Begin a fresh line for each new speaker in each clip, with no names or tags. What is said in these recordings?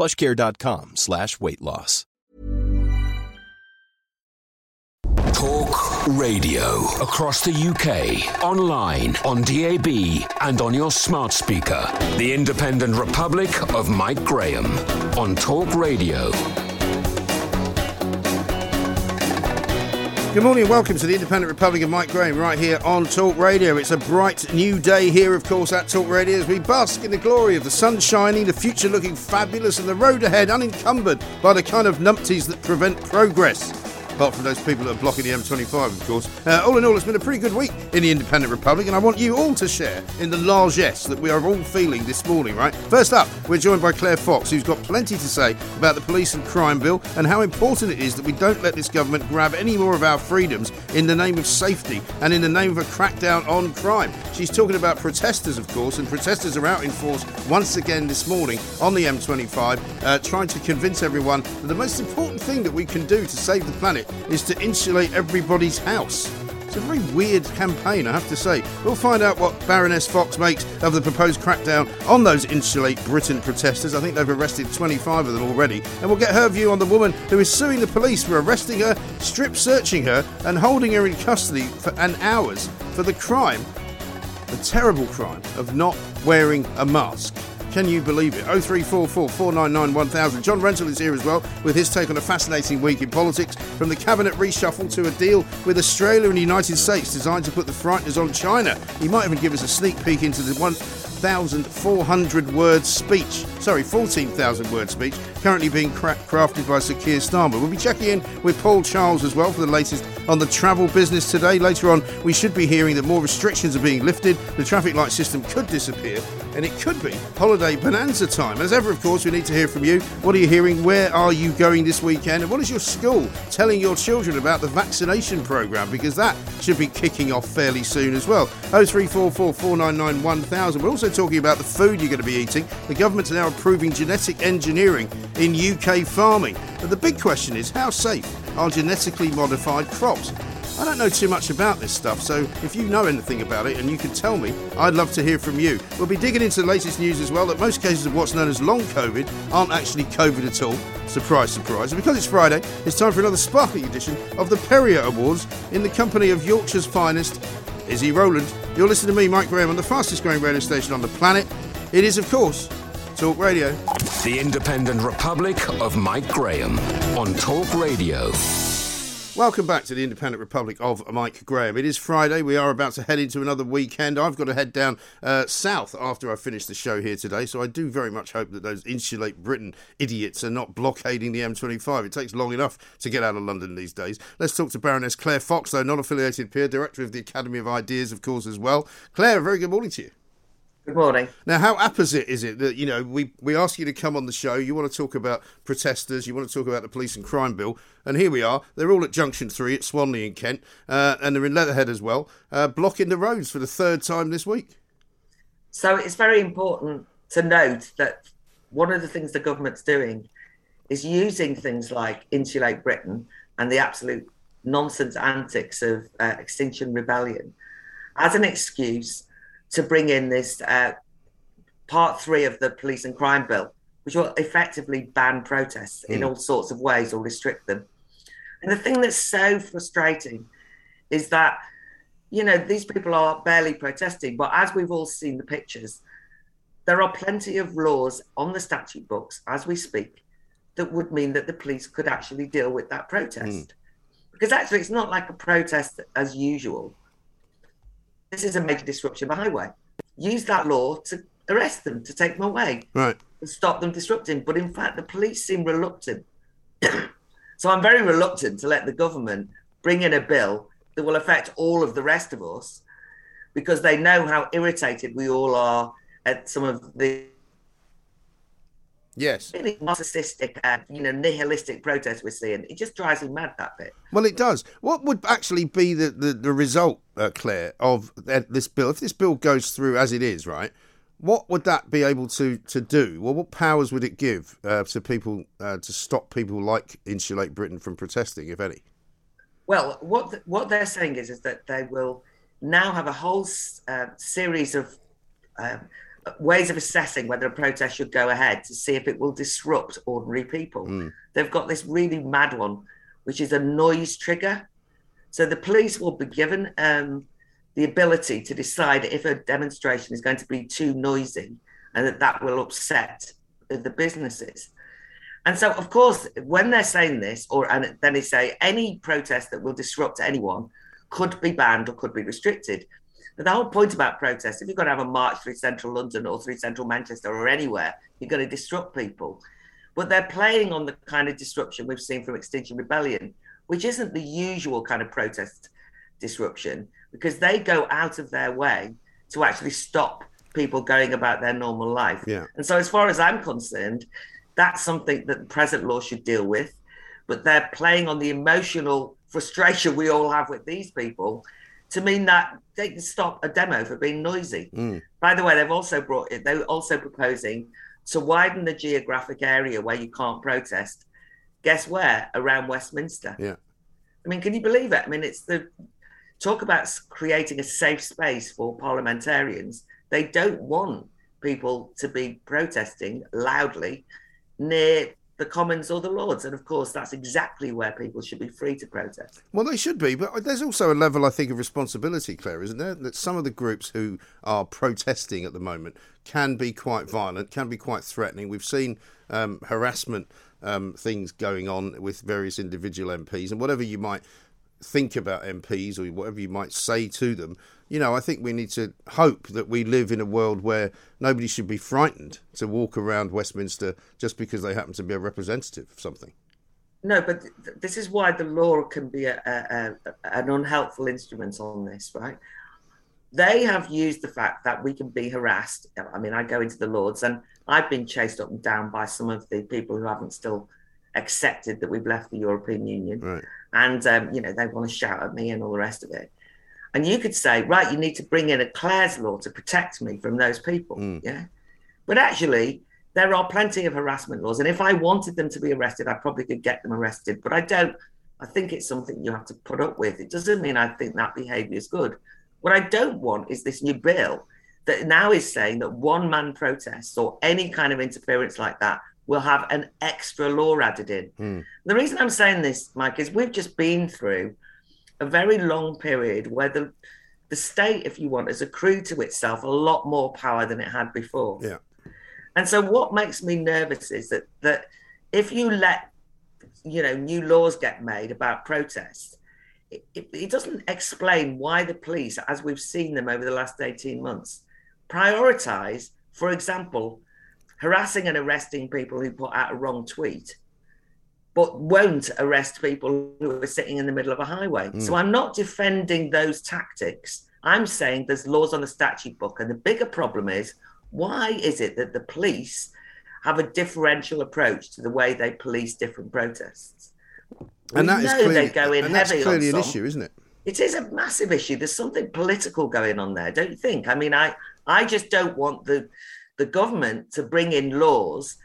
plushcare.com slash weight loss.
Talk Radio across the UK, online, on DAB, and on your smart speaker. The Independent Republic of Mike Graham on Talk Radio.
Good morning and welcome to the Independent Republic of Mike Graham right here on Talk Radio. It's a bright new day here, of course, at Talk Radio as we bask in the glory of the sun shining, the future looking fabulous, and the road ahead unencumbered by the kind of numpties that prevent progress apart from those people that are blocking the M25, of course. Uh, all in all, it's been a pretty good week in the Independent Republic, and I want you all to share in the largesse that we are all feeling this morning, right? First up, we're joined by Claire Fox, who's got plenty to say about the police and crime bill and how important it is that we don't let this government grab any more of our freedoms in the name of safety and in the name of a crackdown on crime. She's talking about protesters, of course, and protesters are out in force once again this morning on the M25, uh, trying to convince everyone that the most important thing that we can do to save the planet is to insulate everybody's house. It's a very weird campaign, I have to say. We'll find out what Baroness Fox makes of the proposed crackdown on those Insulate Britain protesters. I think they've arrested 25 of them already. And we'll get her view on the woman who is suing the police for arresting her, strip searching her, and holding her in custody for an hours for the crime, the terrible crime, of not wearing a mask. Can you believe it? 0344 499 1000. John Rentoul is here as well with his take on a fascinating week in politics from the cabinet reshuffle to a deal with Australia and the United States designed to put the frighteners on China. He might even give us a sneak peek into the 1,400 word speech, sorry, 14,000 word speech, currently being cra- crafted by Sir Keir Starmer. We'll be checking in with Paul Charles as well for the latest on the travel business today. Later on, we should be hearing that more restrictions are being lifted, the traffic light system could disappear, and it could be holiday bonanza time. As ever, of course, we need to hear from you. What are you hearing? Where are you going this weekend? And what is your school telling your children about the vaccination programme? Because that should be kicking off fairly soon as well. 0344 499 1000. We're also talking about the food you're going to be eating. The government's now approving genetic engineering in UK farming. But the big question is how safe are genetically modified crops? I don't know too much about this stuff, so if you know anything about it and you can tell me, I'd love to hear from you. We'll be digging into the latest news as well that most cases of what's known as long COVID aren't actually COVID at all. Surprise, surprise. And because it's Friday, it's time for another sparkling edition of the Perrier Awards in the company of Yorkshire's finest, Izzy Rowland. You're listening to me, Mike Graham, on the fastest growing radio station on the planet. It is, of course, Talk Radio.
The Independent Republic of Mike Graham on Talk Radio.
Welcome back to the Independent Republic of Mike Graham. It is Friday. We are about to head into another weekend. I've got to head down uh, south after I finish the show here today. So I do very much hope that those Insulate Britain idiots are not blockading the M25. It takes long enough to get out of London these days. Let's talk to Baroness Claire Fox, though, non affiliated peer, director of the Academy of Ideas, of course, as well. Claire, very good morning to you.
Good morning.
Now, how apposite is it that you know we we ask you to come on the show? You want to talk about protesters, you want to talk about the police and crime bill, and here we are. They're all at Junction Three at Swanley in Kent, uh, and they're in Leatherhead as well, uh, blocking the roads for the third time this week.
So it's very important to note that one of the things the government's doing is using things like Insulate Britain and the absolute nonsense antics of uh, Extinction Rebellion as an excuse to bring in this uh, part three of the police and crime bill, which will effectively ban protests mm. in all sorts of ways or restrict them. And the thing that's so frustrating is that, you know, these people are barely protesting, but as we've all seen the pictures, there are plenty of laws on the statute books as we speak that would mean that the police could actually deal with that protest. Mm. Because actually, it's not like a protest as usual. This is a major disruption of the highway. Use that law to arrest them, to take them away,
right,
and stop them disrupting. But in fact, the police seem reluctant. so I'm very reluctant to let the government bring in a bill that will affect all of the rest of us because they know how irritated we all are at some of the
Yes.
Really narcissistic, uh, you know, nihilistic protests we're seeing. It just drives me mad, that bit.
Well, it does. What would actually be the, the, the result, uh, Claire, of this bill? If this bill goes through as it is, right, what would that be able to, to do? Well, what powers would it give uh, to people uh, to stop people like Insulate Britain from protesting, if any?
Well, what the, what they're saying is is that they will now have a whole uh, series of um, ways of assessing whether a protest should go ahead to see if it will disrupt ordinary people. Mm. They've got this really mad one, which is a noise trigger. So the police will be given um, the ability to decide if a demonstration is going to be too noisy and that that will upset the businesses. And so, of course, when they're saying this, or and then they say any protest that will disrupt anyone could be banned or could be restricted. But the whole point about protests, if you're going to have a march through central London or through central Manchester or anywhere, you're going to disrupt people. But they're playing on the kind of disruption we've seen from Extinction Rebellion, which isn't the usual kind of protest disruption, because they go out of their way to actually stop people going about their normal life.
Yeah.
And so, as far as I'm concerned, that's something that the present law should deal with. But they're playing on the emotional frustration we all have with these people to mean that they can stop a demo for being noisy.
Mm.
By the way, they've also brought it, they're also proposing to widen the geographic area where you can't protest. Guess where? Around Westminster.
Yeah.
I mean, can you believe it? I mean, it's the talk about creating a safe space for parliamentarians. They don't want people to be protesting loudly near the Commons or the Lords. And of course, that's exactly where people should be free to protest.
Well, they should be, but there's also a level, I think, of responsibility, Claire, isn't there? That some of the groups who are protesting at the moment can be quite violent, can be quite threatening. We've seen um, harassment um, things going on with various individual MPs, and whatever you might think about MPs or whatever you might say to them, you know, I think we need to hope that we live in a world where nobody should be frightened to walk around Westminster just because they happen to be a representative of something.
No, but th- this is why the law can be a, a, a, an unhelpful instrument on this, right? They have used the fact that we can be harassed. I mean, I go into the Lords and I've been chased up and down by some of the people who haven't still accepted that we've left the European Union.
Right.
And, um, you know, they want to shout at me and all the rest of it. And you could say, right, you need to bring in a Clare's law to protect me from those people.
Mm.
Yeah. But actually, there are plenty of harassment laws. And if I wanted them to be arrested, I probably could get them arrested. But I don't. I think it's something you have to put up with. It doesn't mean I think that behavior is good. What I don't want is this new bill that now is saying that one man protests or any kind of interference like that will have an extra law added in.
Mm.
The reason I'm saying this, Mike, is we've just been through a very long period where the the state, if you want, has accrued to itself a lot more power than it had before.
Yeah.
And so what makes me nervous is that that if you let you know new laws get made about protests, it, it, it doesn't explain why the police, as we've seen them over the last 18 months, prioritize, for example, harassing and arresting people who put out a wrong tweet but won't arrest people who are sitting in the middle of a highway. Mm. So I'm not defending those tactics. I'm saying there's laws on the statute book. And the bigger problem is why is it that the police have a differential approach to the way they police different protests?
And
we
that is
know
clearly,
they go in
and that's clearly
on
an
some.
issue, isn't it?
It is a massive issue. There's something political going on there, don't you think? I mean, I I just don't want the the government to bring in laws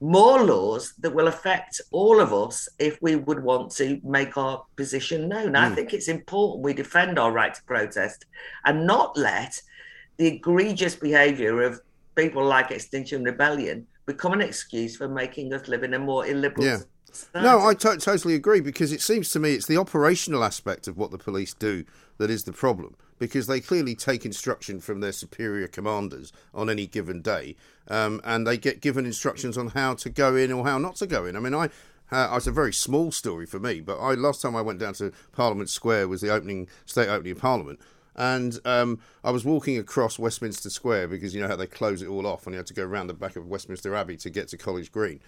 more laws that will affect all of us if we would want to make our position known. Mm. I think it's important we defend our right to protest and not let the egregious behavior of people like Extinction Rebellion become an excuse for making us live in a more illiberal
yeah.
society.
No, I totally agree because it seems to me it's the operational aspect of what the police do that is the problem, because they clearly take instruction from their superior commanders on any given day, um, and they get given instructions on how to go in or how not to go in. I mean, I. Uh, it's a very small story for me, but I last time I went down to Parliament Square was the opening state opening of Parliament, and um, I was walking across Westminster Square because you know how they close it all off, and you had to go around the back of Westminster Abbey to get to College Green,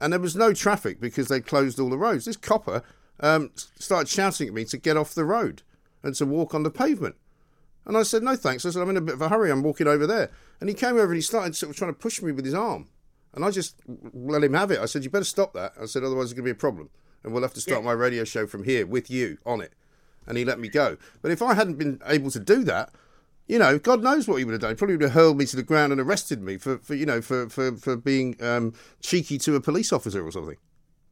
and there was no traffic because they closed all the roads. This copper um, started shouting at me to get off the road and to walk on the pavement. And I said, no thanks. I said, I'm in a bit of a hurry. I'm walking over there. And he came over and he started sort of trying to push me with his arm. And I just let him have it. I said, you better stop that. I said, otherwise it's going to be a problem. And we'll have to start yeah. my radio show from here with you on it. And he let me go. But if I hadn't been able to do that, you know, God knows what he would have done. He probably would have hurled me to the ground and arrested me for, for you know, for, for, for being um, cheeky to a police officer or something.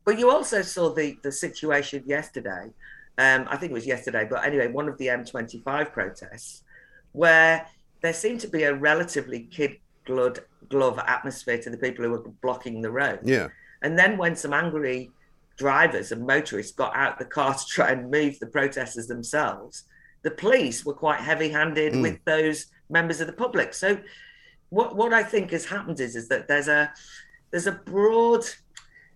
But you also saw the, the situation yesterday. Um, I think it was yesterday, but anyway, one of the M25 protests where there seemed to be a relatively kid glove, atmosphere to the people who were blocking the road.
Yeah.
And then when some angry drivers and motorists got out the car to try and move the protesters themselves, the police were quite heavy-handed mm. with those members of the public. So what what I think has happened is is that there's a there's a broad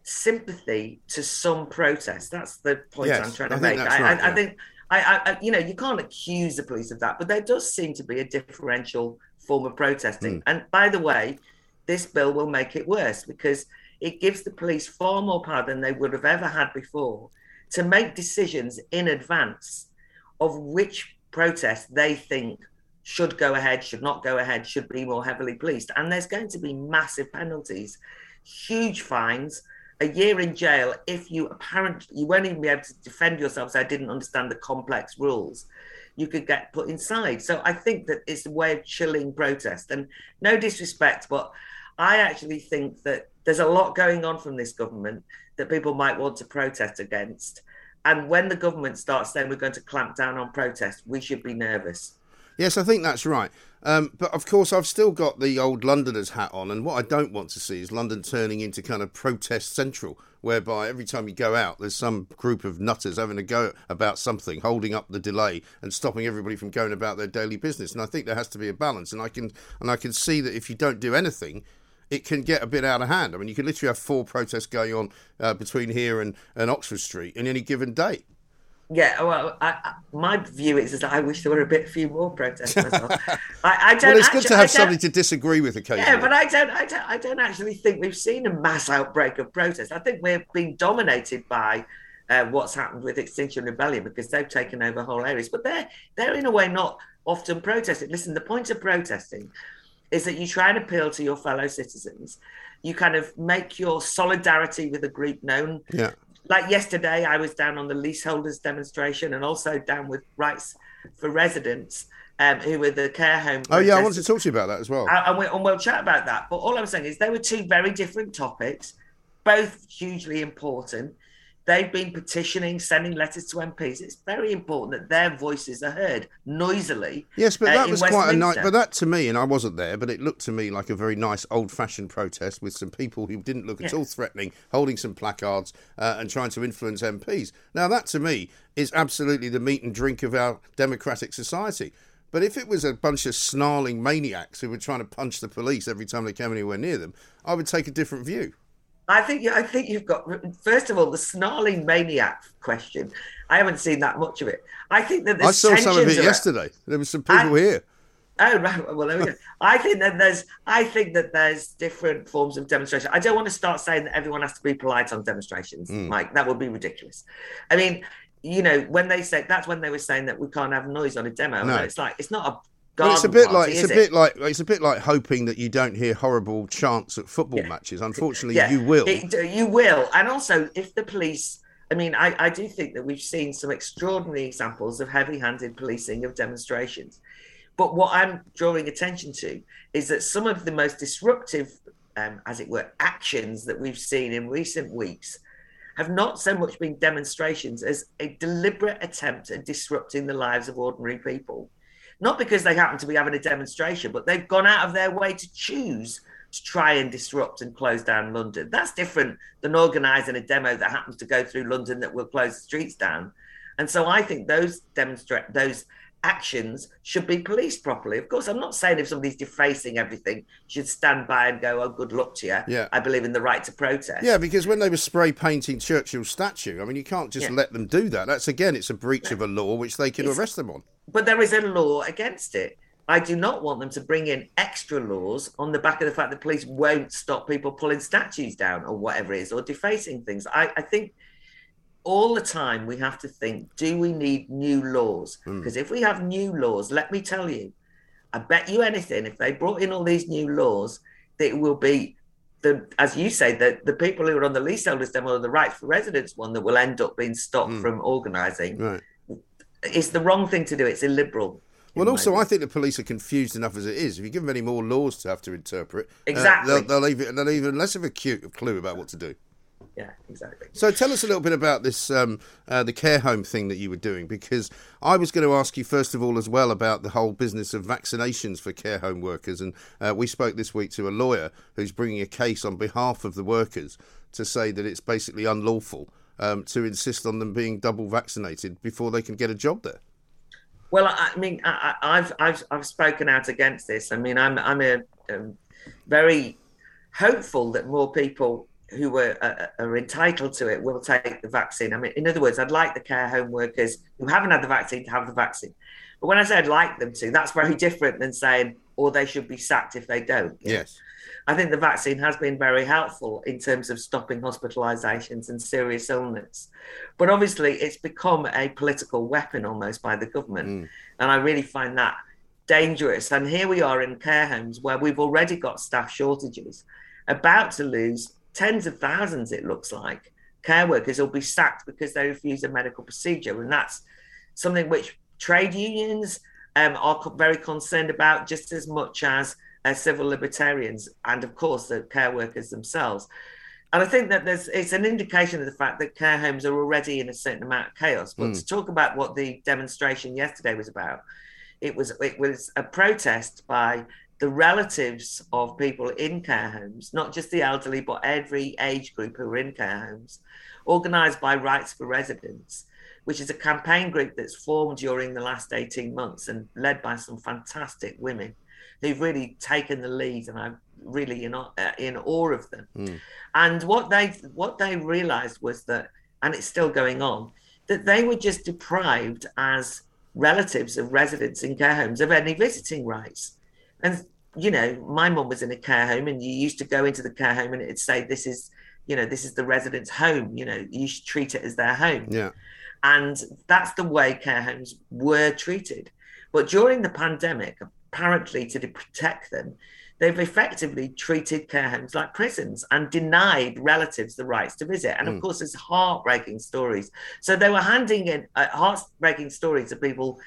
sympathy to some protests. That's the point yes, I'm trying to I make. I, right, I, yeah. I, think I, I, you know, you can't accuse the police of that, but there does seem to be a differential form of protesting. Mm. And by the way, this bill will make it worse because it gives the police far more power than they would have ever had before to make decisions in advance of which protest they think should go ahead, should not go ahead, should be more heavily policed. And there's going to be massive penalties, huge fines a year in jail if you apparently you won't even be able to defend yourself. So I didn't understand the complex rules. You could get put inside. So I think that it's a way of chilling protest. And no disrespect, but I actually think that there's a lot going on from this government that people might want to protest against. And when the government starts saying we're going to clamp down on protest, we should be nervous.
Yes, I think that's right. Um, but of course, I've still got the old Londoners hat on, and what I don't want to see is London turning into kind of protest central, whereby every time you go out, there's some group of nutters having a go about something, holding up the delay and stopping everybody from going about their daily business. And I think there has to be a balance, and I can and I can see that if you don't do anything, it can get a bit out of hand. I mean, you could literally have four protests going on uh, between here and, and Oxford Street in any given day
yeah, well, I, I, my view is, is that I wish there were a bit few more protests. I,
I, don't. Well, it's actually, good to have somebody to disagree with occasionally.
Yeah, but I don't, I don't, I don't actually think we've seen a mass outbreak of protests. I think we're being dominated by uh, what's happened with Extinction Rebellion because they've taken over whole areas. But they're they're in a way not often protesting. Listen, the point of protesting is that you try and appeal to your fellow citizens. You kind of make your solidarity with a group known.
Yeah
like yesterday, I was down on the leaseholders demonstration and also down with rights for residents. Um, who were the care home.
Oh yeah, I wanted to talk to you about that as well.
And, we, and we'll chat about that. But all I'm saying is they were two very different topics, both hugely important. They've been petitioning, sending letters to MPs. It's very important that their voices are heard noisily.
Yes, but uh, that was quite a nice. But that to me, and I wasn't there, but it looked to me like a very nice old-fashioned protest with some people who didn't look at all threatening, holding some placards uh, and trying to influence MPs. Now that to me is absolutely the meat and drink of our democratic society. But if it was a bunch of snarling maniacs who were trying to punch the police every time they came anywhere near them, I would take a different view.
I think I think you've got first of all the snarling maniac question. I haven't seen that much of it. I think that I
saw some of it yesterday. There were some people I, here.
Oh right, well there we go. I think that there's I think that there's different forms of demonstration. I don't want to start saying that everyone has to be polite on demonstrations, mm. Mike. That would be ridiculous. I mean, you know, when they said that's when they were saying that we can't have noise on a demo. No. It's like it's not a
well, it's a bit party, like it's a it? bit like it's a bit like hoping that you don't hear horrible chants at football yeah. matches. Unfortunately, yeah. you will.
It, you will, and also if the police. I mean, I, I do think that we've seen some extraordinary examples of heavy-handed policing of demonstrations. But what I'm drawing attention to is that some of the most disruptive, um, as it were, actions that we've seen in recent weeks have not so much been demonstrations as a deliberate attempt at disrupting the lives of ordinary people not because they happen to be having a demonstration, but they've gone out of their way to choose to try and disrupt and close down London. That's different than organising a demo that happens to go through London that will close the streets down. And so I think those demonstrate those actions should be policed properly. Of course, I'm not saying if somebody's defacing everything, should stand by and go, "Oh, good luck to you."
Yeah.
I believe in the right to protest.
Yeah, because when they were spray painting Churchill's statue, I mean, you can't just
Yeah.
let them do that. That's again, it's a breach of a law which they could
It's-
arrest them on.
But there is a law against it. I do not want them to bring in extra laws on the back of the fact that police won't stop people pulling statues down or whatever it is or defacing things. I, I think all the time we have to think do we need new laws? Hmm. Because if we have new laws, let me tell you, I bet you anything, if they brought in all these new laws, that it will be the, as you say, the, the people who are on the leaseholders demo or the rights for residents one that will end up being stopped hmm. from organising.
Right.
It's the wrong thing to do. It's illiberal.
Well, also. I think the police are confused enough as it is. If you give them any more laws to have to interpret, uh,
Exactly.
they'll, they'll, even, they'll even less of a clue about what to do.
yeah, exactly.
So tell us a little bit about this, um, uh, the care home thing that you were doing, because I was going to ask you first of all as well about the whole business of vaccinations for care home workers, and uh, we spoke this week to a lawyer who's bringing a case on behalf of the workers to say that it's basically unlawful um, to insist on them being double vaccinated before they can get a job there.
Well, I, mean, I, I- I've I've I've spoken out against this. I mean, I'm I'm a um, very hopeful that more people who were uh, are entitled to it will take the vaccine. I mean, in other words, I'd like the care home workers who haven't had the vaccine to have the vaccine. But when I say I'd like them to, that's very different than saying, or they should be sacked if they don't.
Yes.
I think the vaccine has been very helpful in terms of stopping hospitalizations and serious illness. But obviously, it's become a political weapon almost by the government. And I really find that dangerous. And here we are in care homes where we've already got staff shortages, about to lose tens of thousands, it looks like. Care workers will be sacked because they refuse a medical procedure. And that's something which trade unions um, are very concerned about just as much as uh, civil libertarians and, of course, the care workers themselves. And I think that there's it's an indication of the fact that care homes are already in a certain amount of chaos. But to talk about what the demonstration yesterday was about, it was it was a protest by the relatives of people in care homes, not just the elderly, but every age group who are in care homes, organised by Rights for Residents, which is a campaign group that's formed during the last 18 months and led by some fantastic women who've really taken the lead, and I'm really in, awe- uh, in awe of them. And what they what they realised was that, and it's still going on, that they were just deprived as relatives of residents in care homes of any visiting rights. And you know, my mum was in a care home, and you used to go into the care home, and it'd say, "This is, you know, this is the resident's home. You know, you should treat it as their home."
Yeah.
And that's the way care homes were treated. But during the pandemic, apparently to protect them, they've effectively treated care homes like prisons and denied relatives the rights to visit. And of course, there's heartbreaking stories. So they were handing in uh, heartbreaking stories of people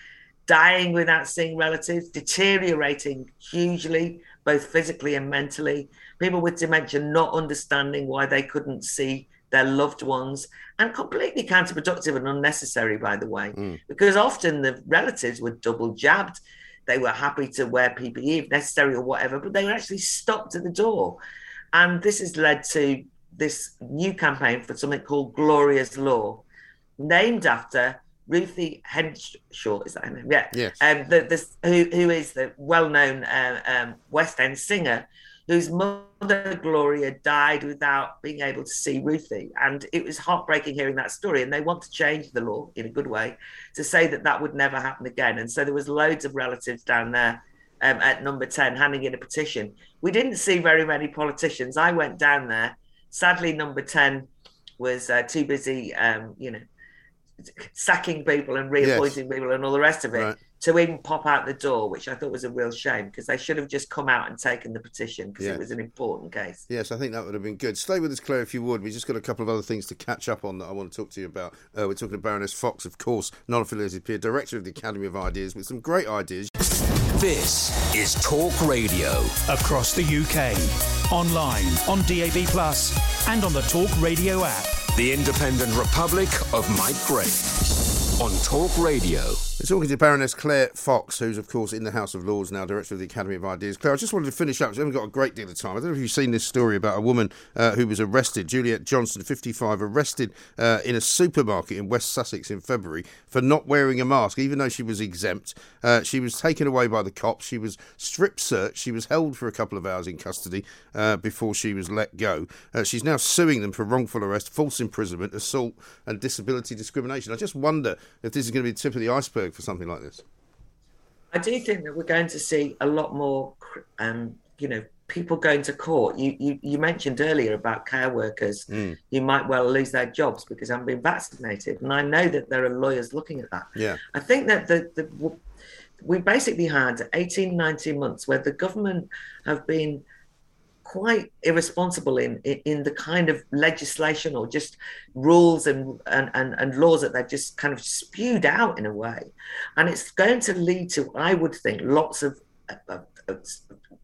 dying without seeing relatives, deteriorating hugely, both physically and mentally, people with dementia not understanding why they couldn't see their loved ones, and completely counterproductive and unnecessary, by the way, because often the relatives were double jabbed. They were happy to wear PPE if necessary or whatever, but they were actually stopped at the door. And this has led to this new campaign for something called Gloria's Law, named after Ruthie Henshall. Is that her name? Yeah.
Yes.
Um, the, this, who, who is the well-known uh, um, West End singer, whose mother Gloria died without being able to see Ruthie, and it was heartbreaking hearing that story. And they want to change the law in a good way to say that that would never happen again. And so there was loads of relatives down there um, at number 10 handing in a petition. We didn't see very many politicians. I went down there. Sadly, number 10 was uh, too busy, um, you know, sacking people and reappointing people and all the rest of it
Right.
To even pop out the door, which I thought was a real shame because they should have just come out and taken the petition because
Yes.
it was an important case.
Yes, I think that would have been good. Stay with us, Claire, if you would. We've just got a couple of other things to catch up on that I want to talk to you about. Uh, we're talking to Baroness Fox, of course, non affiliated peer, director of the Academy of Ideas, with some great ideas.
This is Talk Radio.
across the UK, online, on DAB Plus, and on the Talk Radio app.
The Independent Republic of Mike Gray. On Talk Radio.
We're talking to Baroness Claire Fox, who's, of course, in the House of Lords now, Director of the Academy of Ideas. Claire, I just wanted to finish up. We haven't got a great deal of time. I don't know if you've seen this story about a woman uh, who was arrested, Juliet Johnson, 55, arrested uh, in a supermarket in West Sussex in February for not wearing a mask, even though she was exempt. Uh, she was taken away by the cops. She was strip searched. She was held for a couple of hours in custody uh, before she was let go. Uh, she's now suing them for wrongful arrest, false imprisonment, assault, and disability discrimination. I just wonder if this is going to be the tip of the iceberg for something like this.
I do think that we're going to see a lot more, um, you know, people going to court. You, you, you mentioned earlier about care workers mm. who might well lose their jobs because they haven't been vaccinated, and I know that there are lawyers looking at that.
Yeah,
I think that the, the we basically had 18, 19 months where the government have been quite irresponsible in, in, the kind of legislation or just rules and, and, and, and laws that they've just kind of spewed out in a way. And it's going to lead to, I would think, lots of, of, of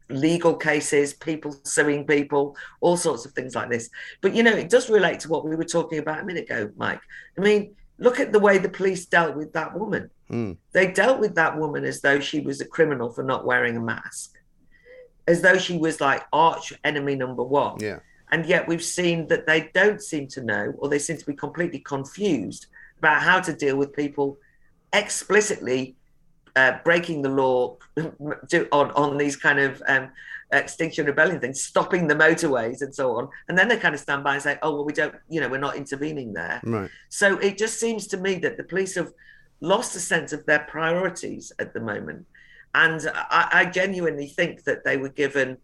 legal cases, people suing people, all sorts of things like this. But you know, it does relate to what we were talking about a minute ago, Mike. I mean, look at the way the police dealt with that woman. Mm. They dealt with that woman as though she was a criminal for not wearing a mask as though she was like arch enemy number one.
Yeah.
And yet we've seen that they don't seem to know, or they seem to be completely confused about how to deal with people explicitly uh, breaking the law on on these kind of um, extinction rebellion things, stopping the motorways and so on. And then they kind of stand by and say, "Oh well, we don't, you know, we're not intervening there."
Right.
So it just seems to me that the police have lost a sense of their priorities at the moment and I, I genuinely think that they were given.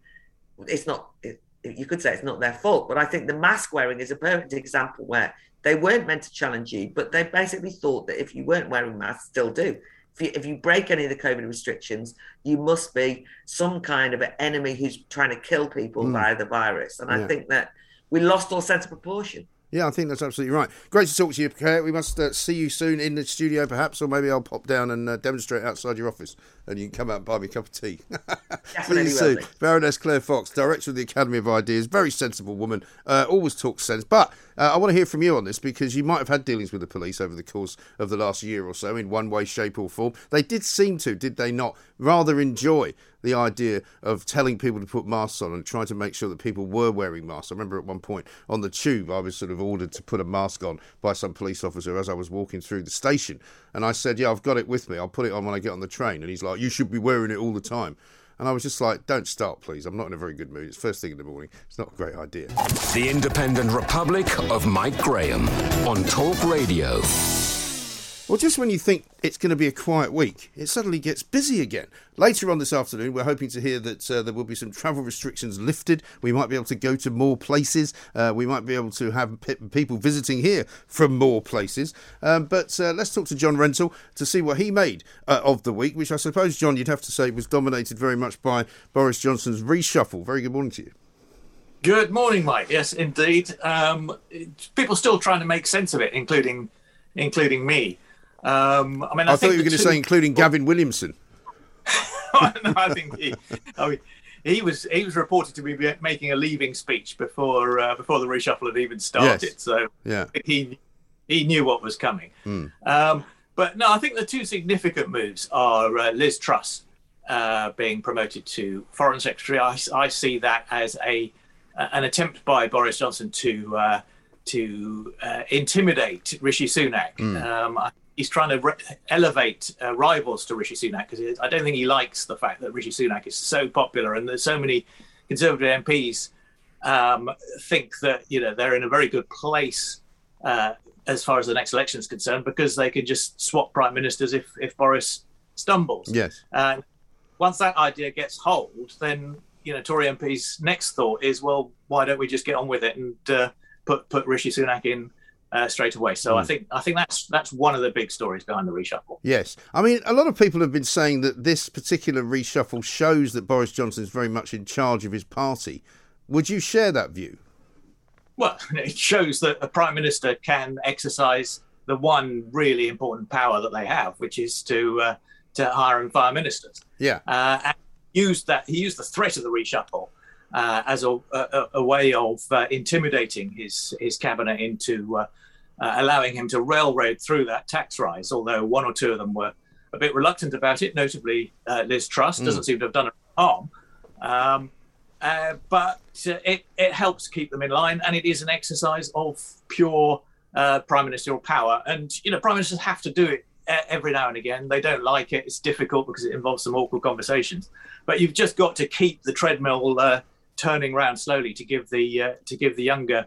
It's not. It, you could say it's not their fault, but I think the mask wearing is a perfect example where they weren't meant to challenge you, but they basically thought that if you weren't wearing masks, still do. If you, if you break any of the COVID restrictions, you must be some kind of an enemy who's trying to kill people mm. via the virus. And yeah. I think that we lost all sense of proportion.
Yeah, I think that's absolutely right. Great to talk to you, Claire. We must uh, see you soon in the studio, perhaps, or maybe I'll pop down and uh, demonstrate outside your office, and you can come out and buy me a cup of tea. see you soon, Baroness Claire Fox, director of the Academy of Ideas, very sensible woman, uh, always talks sense. But uh, I want to hear from you on this because you might have had dealings with the police over the course of the last year or so, in one way, shape, or form. They did seem to, did they not, rather enjoy the idea of telling people to put masks on and trying to make sure that people were wearing masks. I remember at one point on the tube, I was sort of ordered to put a mask on by some police officer as I was walking through the station. And I said, Yeah, I've got it with me. I'll put it on when I get on the train. And he's like, You should be wearing it all the time. And I was just like, don't start, please. I'm not in a very good mood. It's first thing in the morning. It's not a great idea.
The Independent Republic of Mike Graham on Talk Radio.
Well, just when you think it's going to be a quiet week, it suddenly gets busy again. Later on this afternoon, we're hoping to hear that uh, there will be some travel restrictions lifted. We might be able to go to more places. Uh, we might be able to have people visiting here from more places. Um, but uh, let's talk to John Rentoul to see what he made uh, of the week, which I suppose, John, you'd have to say was dominated very much by Boris Johnson's reshuffle. Very good morning to you.
Good morning, Mike. Yes, indeed. Um, people still trying to make sense of it, including including me. Um, I mean, I,
I thought you were going to say including Gavin Williamson.
no, I think he, I mean, he was he was reported to be making a leaving speech before uh, before the reshuffle had even started. Yes. So
yeah,
he he knew what was coming.
Mm.
Um, but no, I think the two significant moves are uh, Liz Truss uh, being promoted to foreign secretary. I, I see that as a an attempt by Boris Johnson to uh, to uh, intimidate Rishi Sunak. Mm. Um, he's trying to re- elevate uh, rivals to Rishi Sunak because I don't think he likes the fact that Rishi Sunak is so popular and there's so many Conservative MPs um, think that you know they're in a very good place uh, as far as the next election is concerned because they can just swap prime ministers if if Boris stumbles.
Yes.
And once that idea gets hold, then you know Tory MPs' next thought is, well, why don't we just get on with it and uh, put put Rishi Sunak in uh, straight away. So mm. I hmm. think I think that's that's one of the big stories behind the reshuffle.
Yes, I mean a lot of people have been saying that this particular reshuffle shows that Boris Johnson is very much in charge of his party. Would you share that view?
Well, it shows that a prime minister can exercise the one really important power that they have, which is to uh, to hire and fire ministers.
Yeah,
uh, and used that he used the threat of the reshuffle uh, as a, a, a, way of uh, intimidating his his cabinet into uh, uh, allowing him to railroad through that tax rise, although one or two of them were a bit reluctant about it. Notably, uh, Liz Truss doesn't seem to have done harm. Um, uh, but uh, it, it helps keep them in line, and it is an exercise of pure uh, prime ministerial power. And you know, prime ministers have to do it e- every now and again. They don't like it; it's difficult because it involves some awkward conversations. But you've just got to keep the treadmill uh, turning round slowly to give the uh, to give the younger uh,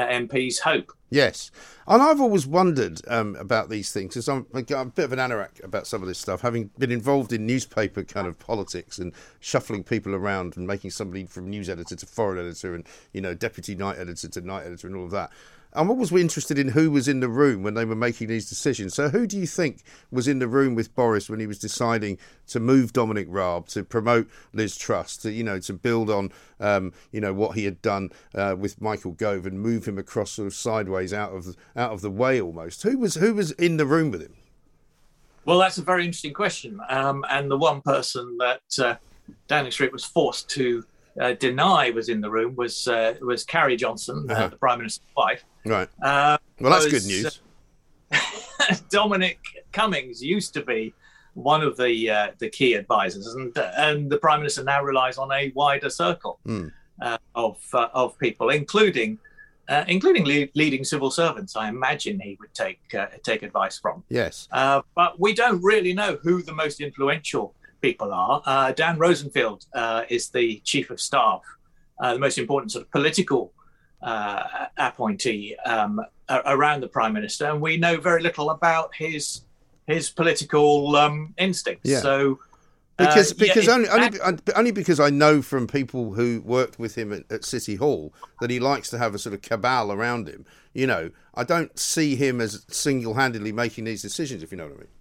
MPs hope.
Yes, and I've always wondered um, about these things because I'm, I'm a bit of an anorak about some of this stuff, having been involved in newspaper kind of politics and shuffling people around and making somebody from news editor to foreign editor and you know deputy night editor to night editor and all of that. I'm always we interested in who was in the room when they were making these decisions. So, who do you think was in the room with Boris when he was deciding to move Dominic Raab, to promote Liz Truss, to you know, to build on um, you know what he had done uh, with Michael Gove and move him across sort of sideways out of out of the way almost? Who was who was in the room with him?
Well, that's a very interesting question, um, and the one person that uh, Downing Street was forced to uh, deny was in the room was uh, was Carrie Johnson,
Uh-huh.
uh, the Prime Minister's wife.
Right.
Uh,
Well, that's
was,
good news.
Dominic Cummings used to be one of the uh, the key advisors, and and the prime minister now relies on a wider circle uh, of uh, of people, including uh, including le- leading civil servants. I imagine he would take uh, take advice from.
Yes.
Uh, but we don't really know who the most influential people are. Uh, Dan Rosenfield uh, is the chief of staff, uh, the most important sort of political uh, appointee um, around the prime minister, and we know very little about his his political um, instincts.
Yeah.
So. uh,
Because
yeah,
because only only, only because I know from people who worked with him at, at City Hall that he likes to have a sort of cabal around him. You know, I don't see him as single handedly making these decisions. If you know what I mean.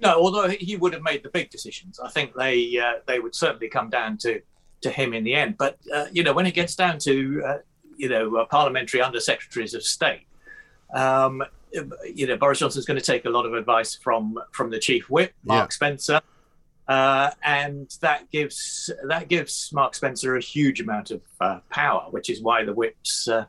No, although he would have made the big decisions, I think they uh, they would certainly come down to to him in the end. But uh, you know, when it gets down to uh, you know uh, parliamentary undersecretaries of state, um, you know Boris Johnson's going to take a lot of advice from from the chief whip, Mark
Yeah.
Spencer, uh, and that gives that gives Mark Spencer a huge amount of uh, power, which is why the whips. Uh,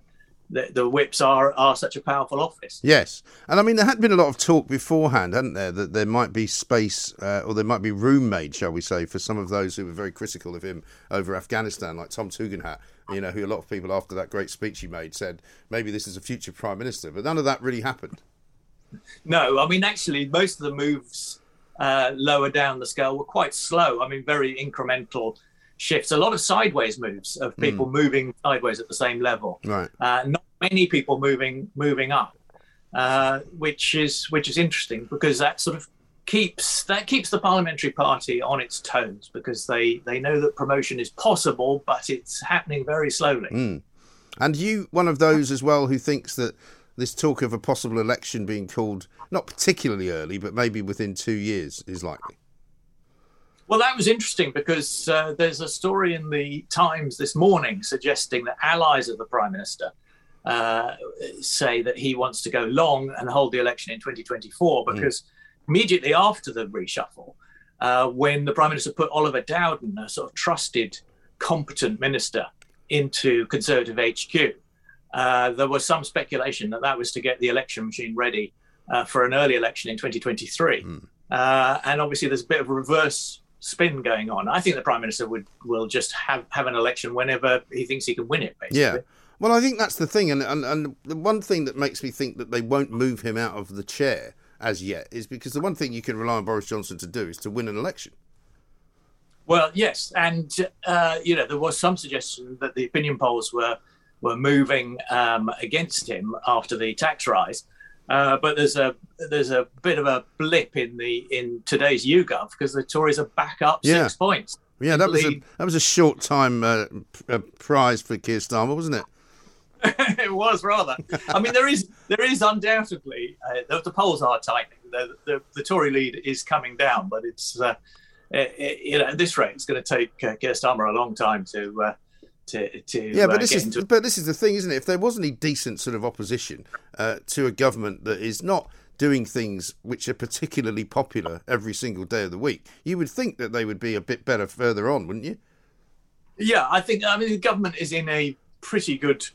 the, the whips are, are such a powerful office.
Yes, and I mean there had been a lot of talk beforehand, hadn't there, that there might be space uh, or there might be room made, shall we say, for some of those who were very critical of him over Afghanistan, like Tom Tugendhat. You know, who a lot of people after that great speech he made said maybe this is a future prime minister, but none of that really happened.
No, I mean actually, most of the moves uh, lower down the scale were quite slow. I mean, very incremental shifts. A lot of sideways moves of people moving sideways at the same level.
Right.
Uh, not many people moving moving up, uh, which is which is interesting because that sort of keeps that keeps the parliamentary party on its toes because they they know that promotion is possible, but it's happening very slowly.
And you, one of those as well, who thinks that this talk of a possible election being called not particularly early, but maybe within two years is likely.
Well, that was interesting because uh, there's a story in the Times this morning suggesting that allies of the Prime Minister uh, say that he wants to go long and hold the election in 2024 because immediately after the reshuffle, uh, when the Prime Minister put Oliver Dowden, a sort of trusted, competent minister, into Conservative HQ, uh, there was some speculation that that was to get the election machine ready uh, for an early election in 2023. Uh, and obviously, there's a bit of a reverse spin going on. I think the prime minister would will just have have an election whenever he thinks he can win it. Basically.
Yeah. Well, I think that's the thing, and, and and the one thing that makes me think that they won't move him out of the chair as yet is because the one thing you can rely on Boris Johnson to do is to win an election.
Well, yes, and uh, you know there was some suggestion that the opinion polls were were moving um, against him after the tax rise. Uh, but there's a there's a bit of a blip in the in today's YouGov because the Tories are back up
Yeah.
six points.
Yeah, that was a that was a short time uh, uh, prize for Keir Starmer, wasn't it?
it was rather. I mean, there is there is undoubtedly uh, the, the polls are tightening. The, the the Tory lead is coming down, but it's uh, it, it- you know at this rate it's going to take uh, Keir Starmer a long time to uh, to to
Yeah,
uh,
but this
get
is
into.
but this is the thing, isn't it? If there was any decent sort of opposition uh, to a government that is not doing things which are particularly popular every single day of the week, you would think that they would be a bit better further on, wouldn't you?
Yeah, I think I mean the government is in a pretty good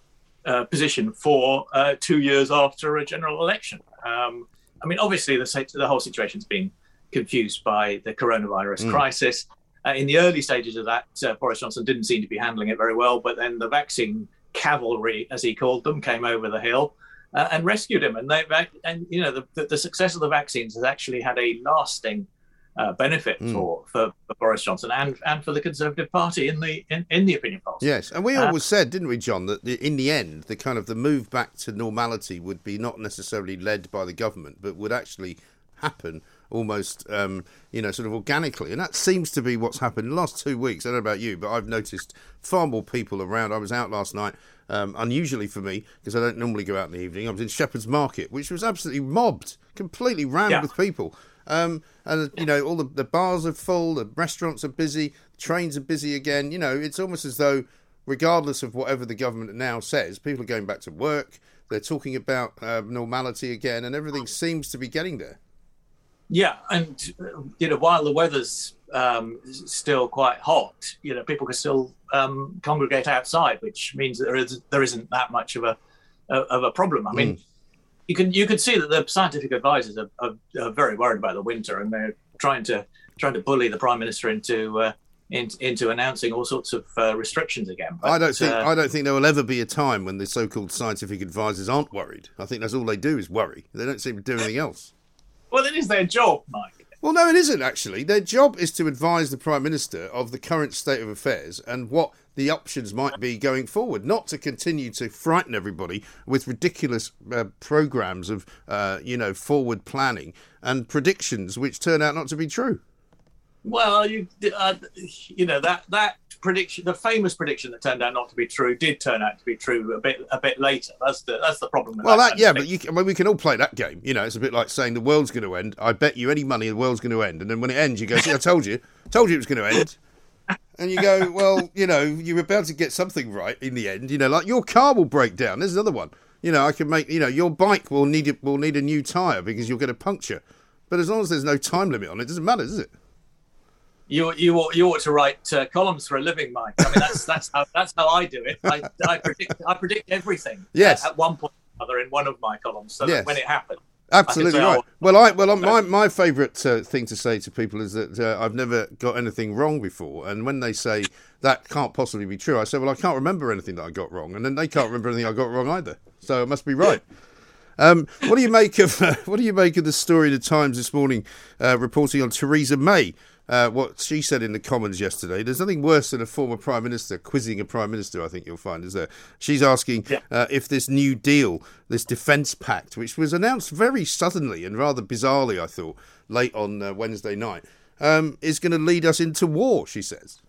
uh, position for uh, two years after a general election. Um, I mean, obviously the the whole situation's been confused by the coronavirus
Mm.
crisis. Uh, in the early stages of that, uh, Boris Johnson didn't seem to be handling it very well, but then the vaccine cavalry, as he called them, came over the hill uh, and rescued him. And they and you know the, the, the success of the vaccines has actually had a lasting uh, benefit
Mm.
for, for, for Boris Johnson and and for the Conservative Party in the in, in the opinion polls.
Yes, and we
Uh,
always said, didn't we, John, that the, in the end, the kind of the move back to normality would be not necessarily led by the government, but would actually happen almost, um, you know, sort of organically. And that seems to be what's happened in the last two weeks. I don't know about you, but I've noticed far more people around. I was out last night, um, unusually for me, because I don't normally go out in the evening. I was in Shepherd's Market, which was absolutely mobbed, completely rammed
Yeah.
with people. Um, and you know, all the, the bars are full, the restaurants are busy, trains are busy again. You know, it's almost as though, regardless of whatever the government now says, people are going back to work. They're talking about uh, normality again, and everything seems to be getting there.
Yeah, and uh, you know, while the weather's um, still quite hot, you know, people can still um, congregate outside, which means that there is there isn't that much of a of a problem. I mean, you can you can see that the scientific advisors are, are, are very worried about the winter, and they're trying to trying to bully the prime minister into uh, in, into announcing all sorts of uh, restrictions again.
I don't think
uh,
I don't think there will ever be a time when the so-called scientific advisors aren't worried. I think that's all they do is worry. They don't seem to do anything else.
Well, it is their job, Mike.
Well, no, it isn't actually. Their job is to advise the Prime Minister of the current state of affairs and what the options might be going forward, not to continue to frighten everybody with ridiculous uh, programs of, uh, you know, forward planning and predictions which turn out not to be true.
Well, you uh, you know that that prediction, the famous prediction that turned out not to be true, did turn out to be true a bit a bit later. That's the that's the problem. With
Well,
that,
that yeah, but you, can- I mean, we can all play that game. You know, it's a bit like saying the world's going to end. I bet you any money the world's going to end, and then when it ends, you go, "See, I told you, told you it was going to end." And you go, well, you know, you're about to get something right in the end. You know, like your car will break down. There's another one. You know, I can make. You know, your bike will need it will need a new tire because you'll get a puncture. But as long as there's no time limit on it, it doesn't matter, does it?
You you ought, you ought to write uh, columns for a living, Mike. I mean, that's that's how that's how I do it. I, I predict I predict everything.
Yes.
At, at one point or another in one of my columns, so
Yes.
that when it happens,
Absolutely
I
right. Well, I well, my my favourite uh, thing to say to people is that uh, I've never got anything wrong before, and when they say that can't possibly be true, I say, well, I can't remember anything that I got wrong, and then they can't remember anything I got wrong either. So it must be right. Um, what do you make of uh, what do you make of the story in the Times this morning, uh, reporting on Theresa May? Uh, what she said in the Commons yesterday. There's nothing worse than a former prime minister quizzing a prime minister. I think you'll find is there. She's asking
Yeah.
uh, if this new deal, this defence pact, which was announced very suddenly and rather bizarrely, I thought, late on uh, Wednesday night, um, is going to lead us into war. She says.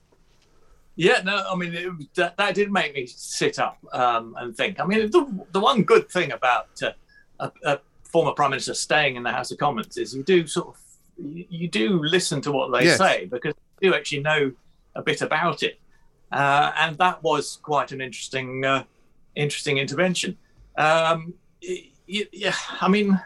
Yeah, no, I mean it, that, that did make me sit up um, and think. I mean, the, the one good thing about uh, a, a former prime minister staying in the House of Commons is you do sort of you, you do listen to what they
Yes.
say because you do actually know a bit about it, uh, and that was quite an interesting uh, interesting intervention. Um, yeah, I mean,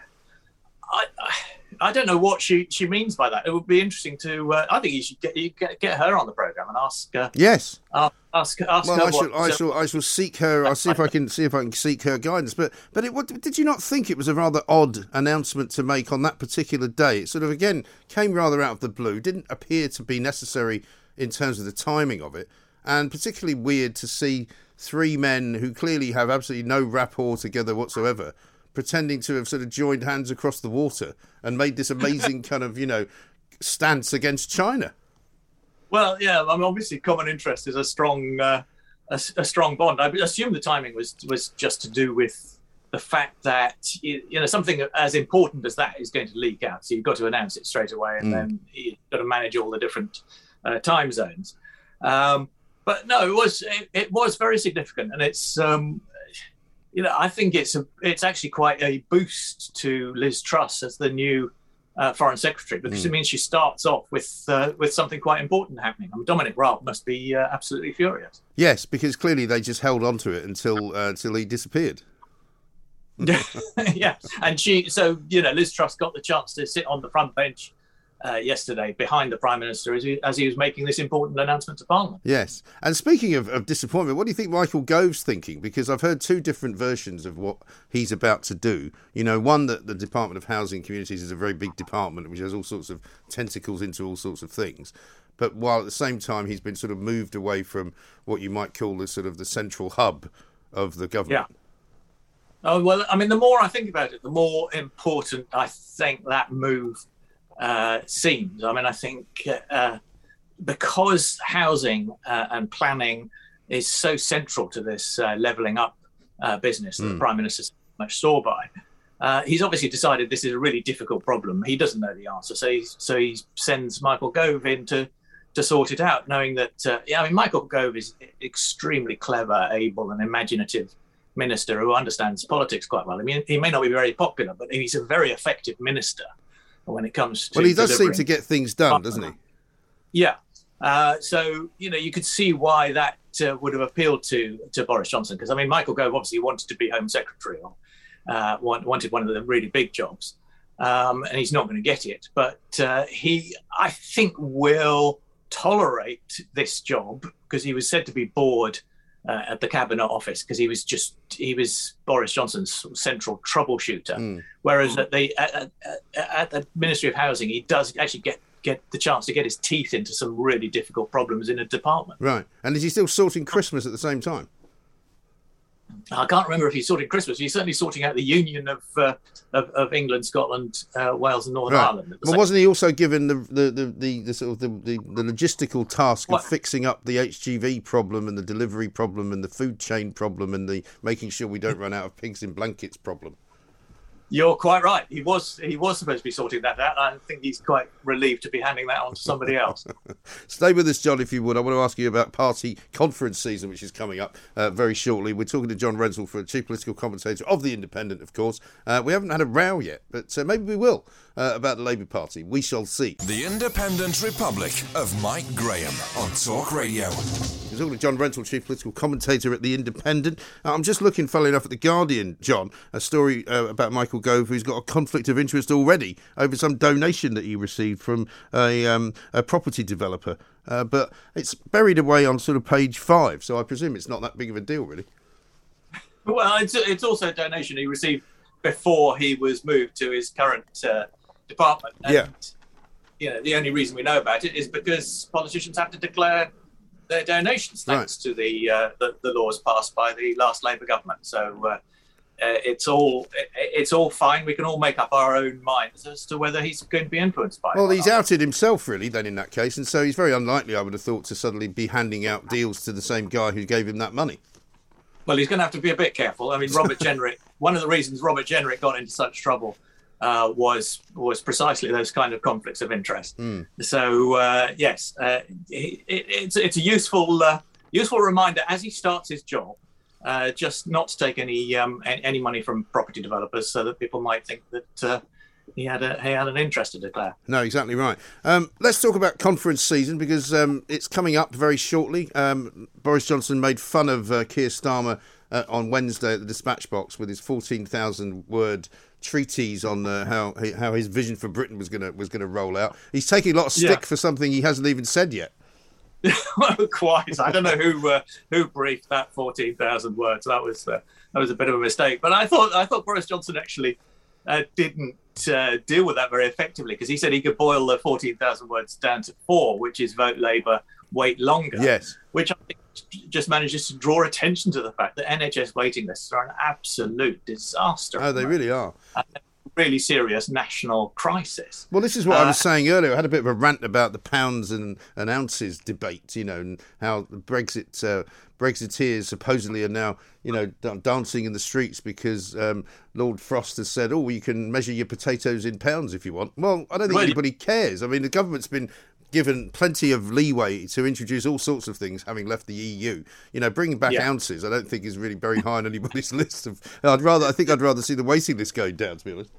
I, I I don't know what she, she means by that. It would be interesting to. Uh, I think you should get, you get get her on the program and ask uh,
Yes.
uh, ask ask
Well,
her
I shall. I
uh,
shall, I shall seek her. I'll see if I can see if I can seek her guidance. But, but it, what, did you not think it was a rather odd announcement to make on that particular day? It sort of again came rather out of the blue. Didn't appear to be necessary in terms of the timing of it, and particularly weird to see three men who clearly have absolutely no rapport together whatsoever, pretending to have sort of joined hands across the water and made this amazing kind of you know stance against China.
Well, yeah, I mean, obviously, common interest is a strong uh, a, a strong bond. I assume the timing was was just to do with the fact that you you know something as important as that is going to leak out, so you've got to announce it straight away, and
Mm.
then you've got to manage all the different uh, time zones. Um, but no, it was it, it was very significant, and it's um, you know I think it's a it's actually quite a boost to Liz Truss as the new uh, foreign secretary because it means she starts off with uh, with something quite important happening. I mean, Dominic Raab must be uh, absolutely furious.
Yes, because clearly they just held on to it until uh, until he disappeared.
yeah, and she so you know Liz Truss got the chance to sit on the front bench uh, yesterday behind the Prime Minister as he, as he was making this important announcement to Parliament.
Yes. And speaking of, of disappointment, what do you think Michael Gove's thinking? Because I've heard two different versions of what he's about to do. You know, one that the Department of Housing and Communities is a very big department which has all sorts of tentacles into all sorts of things. But while at the same time he's been sort of moved away from what you might call the sort of the central hub of the government.
Yeah. Oh, well, I mean, the more I think about it, the more important I think that move uh, seems. I mean, I think uh, because housing uh, and planning is so central to this uh, levelling up uh, business that mm. the hmm. Prime Minister much saw by, uh, he's obviously decided this is a really difficult problem. He doesn't know the answer, so he so he sends Michael Gove in to to sort it out, knowing that yeah, I mean, Michael Gove is extremely clever, able, and imaginative minister who understands politics quite well. I mean, he may not be very popular, but he's a very effective minister when it comes to.
Well, he does seem to get things done, doesn't he?
Yeah. Uh, so you know, you could see why that uh, would have appealed to to Boris Johnson because I mean, Michael Gove obviously wanted to be Home Secretary or uh, wanted one of the really big jobs, um, and he's not going to get it. But uh, he, I think, will tolerate this job because he was said to be bored uh, at the cabinet office because he was just he was Boris Johnson's central troubleshooter. Mm. Whereas at the at, at, the Ministry of Housing, he does actually get get the chance to get his teeth into some really difficult problems in a department.
Right, and is he still sorting Christmas at the same time?
I can't remember if he's sorting Christmas. He's certainly sorting out the union of uh, of, of, England, Scotland, uh, Wales, and Northern right. Ireland.
Well, wasn't he also given the the, the, the, the sort of the, the, the, logistical task what? of fixing up the HGV problem and the delivery problem and the food chain problem and the making sure we don't run out of pigs in blankets problem?
You're quite right. He was he was supposed to be sorting that out. I think he's quite relieved to be handing that on to somebody else.
Stay with us, John, if you would. I want to ask you about party conference season, which is coming up uh, very shortly. We're talking to John Rentoul, for chief political commentator of the Independent, of course. Uh, we haven't had a row yet, but uh, maybe we will uh, about the Labour Party. We shall see.
The Independent Republic of Mike Graham on Talk Radio.
We're talking to John Rentoul, chief political commentator at the Independent. Uh, I'm just looking, funnily enough, at the Guardian, John, a story uh, about Michael Gove, who's got a conflict of interest already over some donation that he received from a, um, a property developer. Uh, but it's buried away on sort of page five, so I presume it's not that big of a deal, really.
Well, it's, it's also a donation he received before he was moved to his current uh, department.
And, yeah.
You know, the only reason we know about it is because politicians have to declare their donations thanks right. to the, uh, the, the laws passed by the last Labour government. So uh, uh, it's all it, it's all fine. We can all make up our own minds as to whether he's going to be influenced by.
Well, he's not. outed himself really then in that case, and so he's very unlikely, I would have thought, to suddenly be handing out deals to the same guy who gave him that money.
Well, he's going to have to be a bit careful. I mean, Robert Jenrick. one of the reasons Robert Jenrick got into such trouble uh, was was precisely those kind of conflicts of interest. Mm. So uh, yes, uh, it, it's it's a useful uh, useful reminder as he starts his job, uh, just not to take any um, any money from property developers, so that people might think that. Uh, he had a he had an interest to declare.
No, exactly right. Um, let's talk about conference season because um, it's coming up very shortly. Um, Boris Johnson made fun of Keir Starmer on Wednesday at the Dispatch Box with his fourteen thousand word treatise on uh, how how his vision for Britain was gonna was gonna roll out. He's taking a lot of stick yeah. for something he hasn't even said yet.
quite. I don't know who uh, who briefed that fourteen thousand words. That was uh, that was a bit of a mistake. But I thought I thought Boris Johnson actually uh, didn't uh, deal with that very effectively because he said he could boil the fourteen thousand words down to four, which is vote Labour, wait longer.
Yes,
which I think just manages to draw attention to the fact that NHS waiting lists are an absolute disaster.
Oh, they really are.
really serious national crisis.
Well, this is what uh, I was uh, saying earlier. I had a bit of a rant about the pounds and, and ounces debate, you know, and how Brexit uh, Brexiteers supposedly are now, you know, dancing in the streets because um, Lord Frost has said, "Oh, you can measure your potatoes in pounds if you want." Well, I don't think well, anybody cares. I mean, the government's been given plenty of leeway to introduce all sorts of things, having left the EU. You know, bringing back yeah. ounces, I don't think is really very high on anybody's list. Of, I'd rather, I think, I'd rather see the waiting list going down. To be honest.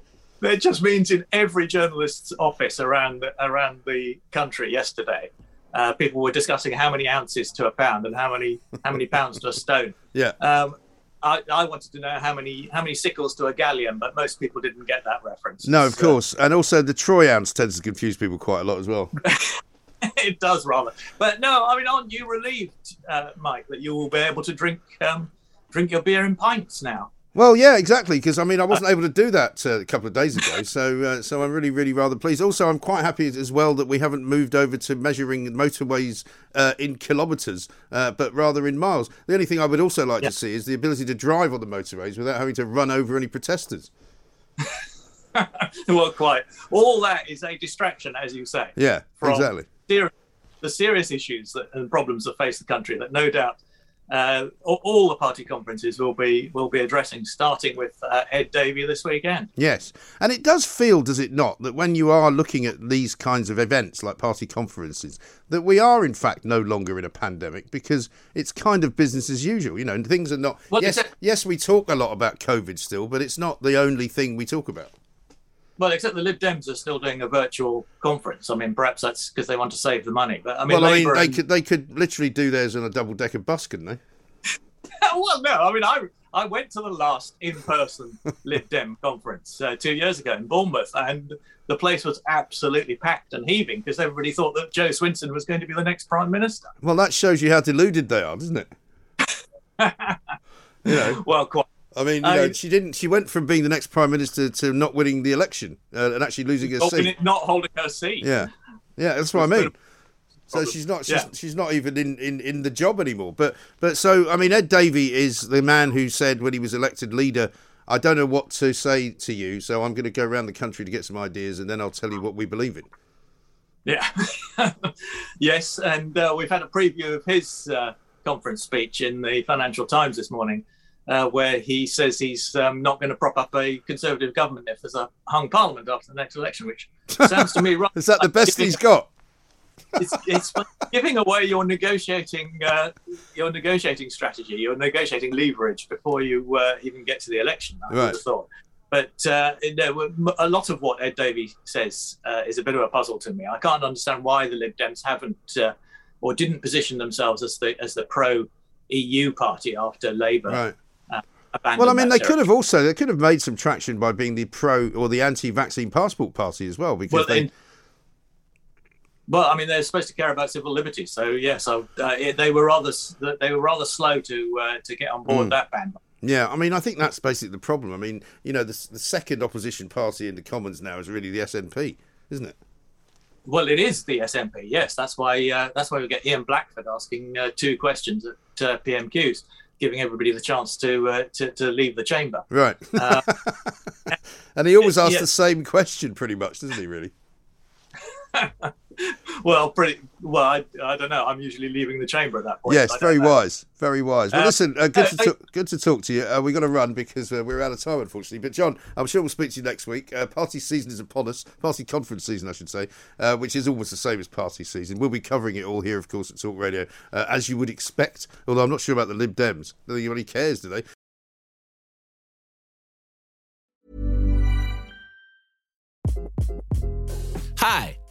It just means in every journalist's office around around the country yesterday, uh, people were discussing how many ounces to a pound and how many how many pounds to a stone.
Yeah.
Um, I, I wanted to know how many how many sickles to a galleon, but most people didn't get that reference.
No, of
So-
course. And also, the Troy ounce tends to confuse people quite a lot as well.
it does rather. But no, I mean, aren't you relieved, uh, Mike, that you will be able to drink um, drink your beer in pints now?
Well, yeah, exactly. Because I mean, I wasn't able to do that uh, a couple of days ago, so uh, so I'm really, really rather pleased. Also, I'm quite happy as well that we haven't moved over to measuring motorways uh, in kilometres, uh, but rather in miles. The only thing I would also like to see is the ability to drive on the motorways without having to run over any protesters.
well, quite. All that is a distraction, as you say.
Yeah, exactly.
ser- the serious issues that, and problems that face the country that no doubt uh, all, the party conferences will be will be addressing, starting with uh, Ed Davey this weekend.
Yes, and it does feel, does it not, that when you are looking at these kinds of events like party conferences, that we are in fact no longer in a pandemic because it's kind of business as usual. You know, and things are not.
Well,
yes, yes, we talk a lot about COVID still, but it's not the only thing we talk about.
Well, except the Lib Dems are still doing a virtual conference. I mean, perhaps that's because they want to save the money. But I mean,
well, I mean, they
and-
could they could literally do theirs on a double decker bus, couldn't they?
well, no, I mean, I I went to the last in-person Lib Dem conference uh, two years ago in Bournemouth, and the place was absolutely packed and heaving because everybody thought that Jo Swinson was going to be the next prime minister.
Well, that shows you how deluded they are, doesn't it? you know,
Well, quite.
I mean, you know, she didn't. She went from being the next prime minister to not winning the election uh, and actually losing her
Not,
seat.
not holding her seat.
Yeah, yeah, that's what I
It's a bit
mean. So she's not she's,
Yeah.
she's not even in, in, in the job anymore. But but so I mean Ed Davey is the man who said when he was elected leader, I don't know what to say to you, so I'm going to go around the country to get some ideas, and then I'll tell you what we believe in.
Yeah. yes, and uh, we've had a preview of his uh, conference speech in the Financial Times this morning, uh, where he says he's um, not going to prop up a Conservative government if there's a hung Parliament after the next election, which sounds to me right.
Is that the best he's got?
It's, it's giving away your negotiating uh, your negotiating strategy, your negotiating leverage before you uh, even get to the election. I would
Right.
have thought. But uh, no, a lot of what Ed Davey says uh, is a bit of a puzzle to me. I can't understand why the Lib Dems haven't uh, or didn't position themselves as the as the pro EU party after Labour.
Right. Well, I mean, they could have also they could have made some traction by being the pro or the anti-vaccine passport party as well, because
Well,
they.
in- well, I mean, they're supposed to care about civil liberties, so yes, I, uh, they were rather they were rather slow to uh, to get on board that band.
Yeah, I mean, I think that's basically the problem. I mean, you know, the, the second opposition party in the Commons now is really the SNP, isn't it?
Well, it is the SNP. Yes, that's why uh, that's why we get Ian Blackford asking uh, two questions at uh, PMQs, giving everybody the chance to uh, to, to leave the chamber.
Right.
Uh,
and he always asks
yeah.
the same question, pretty much, doesn't he? Really?
well, pretty well. I, I don't know. I'm usually leaving the chamber at that point.
Yes, very
know.
wise, very wise. Well,
Uh,
listen, uh, good, to
uh,
talk, good to talk to you. Uh, we've got to run because uh, we're out of time, unfortunately. But John, I'm sure we'll speak to you next week. Uh, party season is upon us. Party conference season, I should say, uh, which is almost the same as party season. We'll be covering it all here, of course, at Talk Radio, uh, as you would expect. Although I'm not sure about the Lib Dems. I don't think anybody cares, do they?
Hi,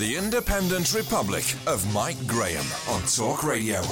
The Independent Republic of Mike Graham on Talk Radio.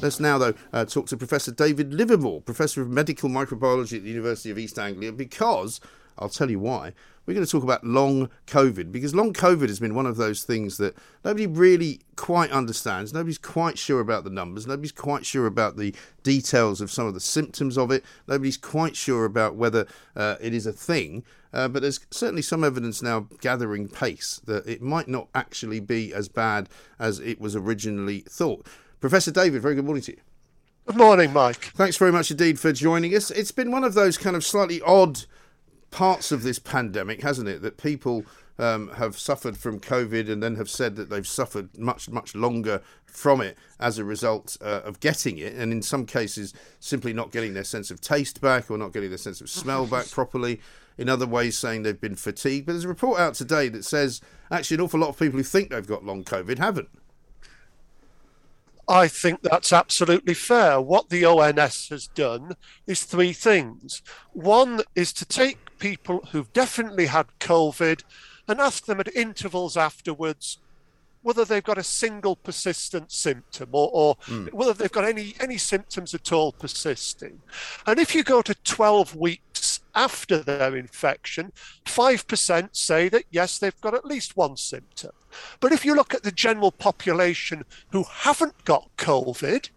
Let's now, though, uh, talk to Professor David Livermore, Professor of Medical Microbiology at the University of East Anglia, because I'll tell you why. We're going to talk about long COVID, because long COVID has been one of those things that nobody really quite understands. Nobody's quite sure about the numbers. Nobody's quite sure about the details of some of the symptoms of it. Nobody's quite sure about whether uh, it is a thing. Uh, but there's certainly some evidence now gathering pace that it might not actually be as bad as it was originally thought. Professor David, very good morning to you.
Good morning, Mike.
Thanks very much indeed for joining us. It's been one of those kind of slightly odd parts of this pandemic, hasn't it? That people um, have suffered from COVID and then have said that they've suffered much, much longer from it as a result uh, of getting it, and in some cases, simply not getting their sense of taste back or not getting their sense of smell back properly. In other ways, saying they've been fatigued. But there's a report out today that says actually an awful lot of people who think they've got long COVID haven't.
I think that's absolutely fair. What the ONS has done is three things. One is to take people who've definitely had COVID and ask them at intervals afterwards whether they've got a single persistent symptom or, or mm. whether they've got any any symptoms at all persisting. And if you go to 12 weeks after their infection, 5% say that yes, they've got at least one symptom. But if you look at the general population who haven't got COVID,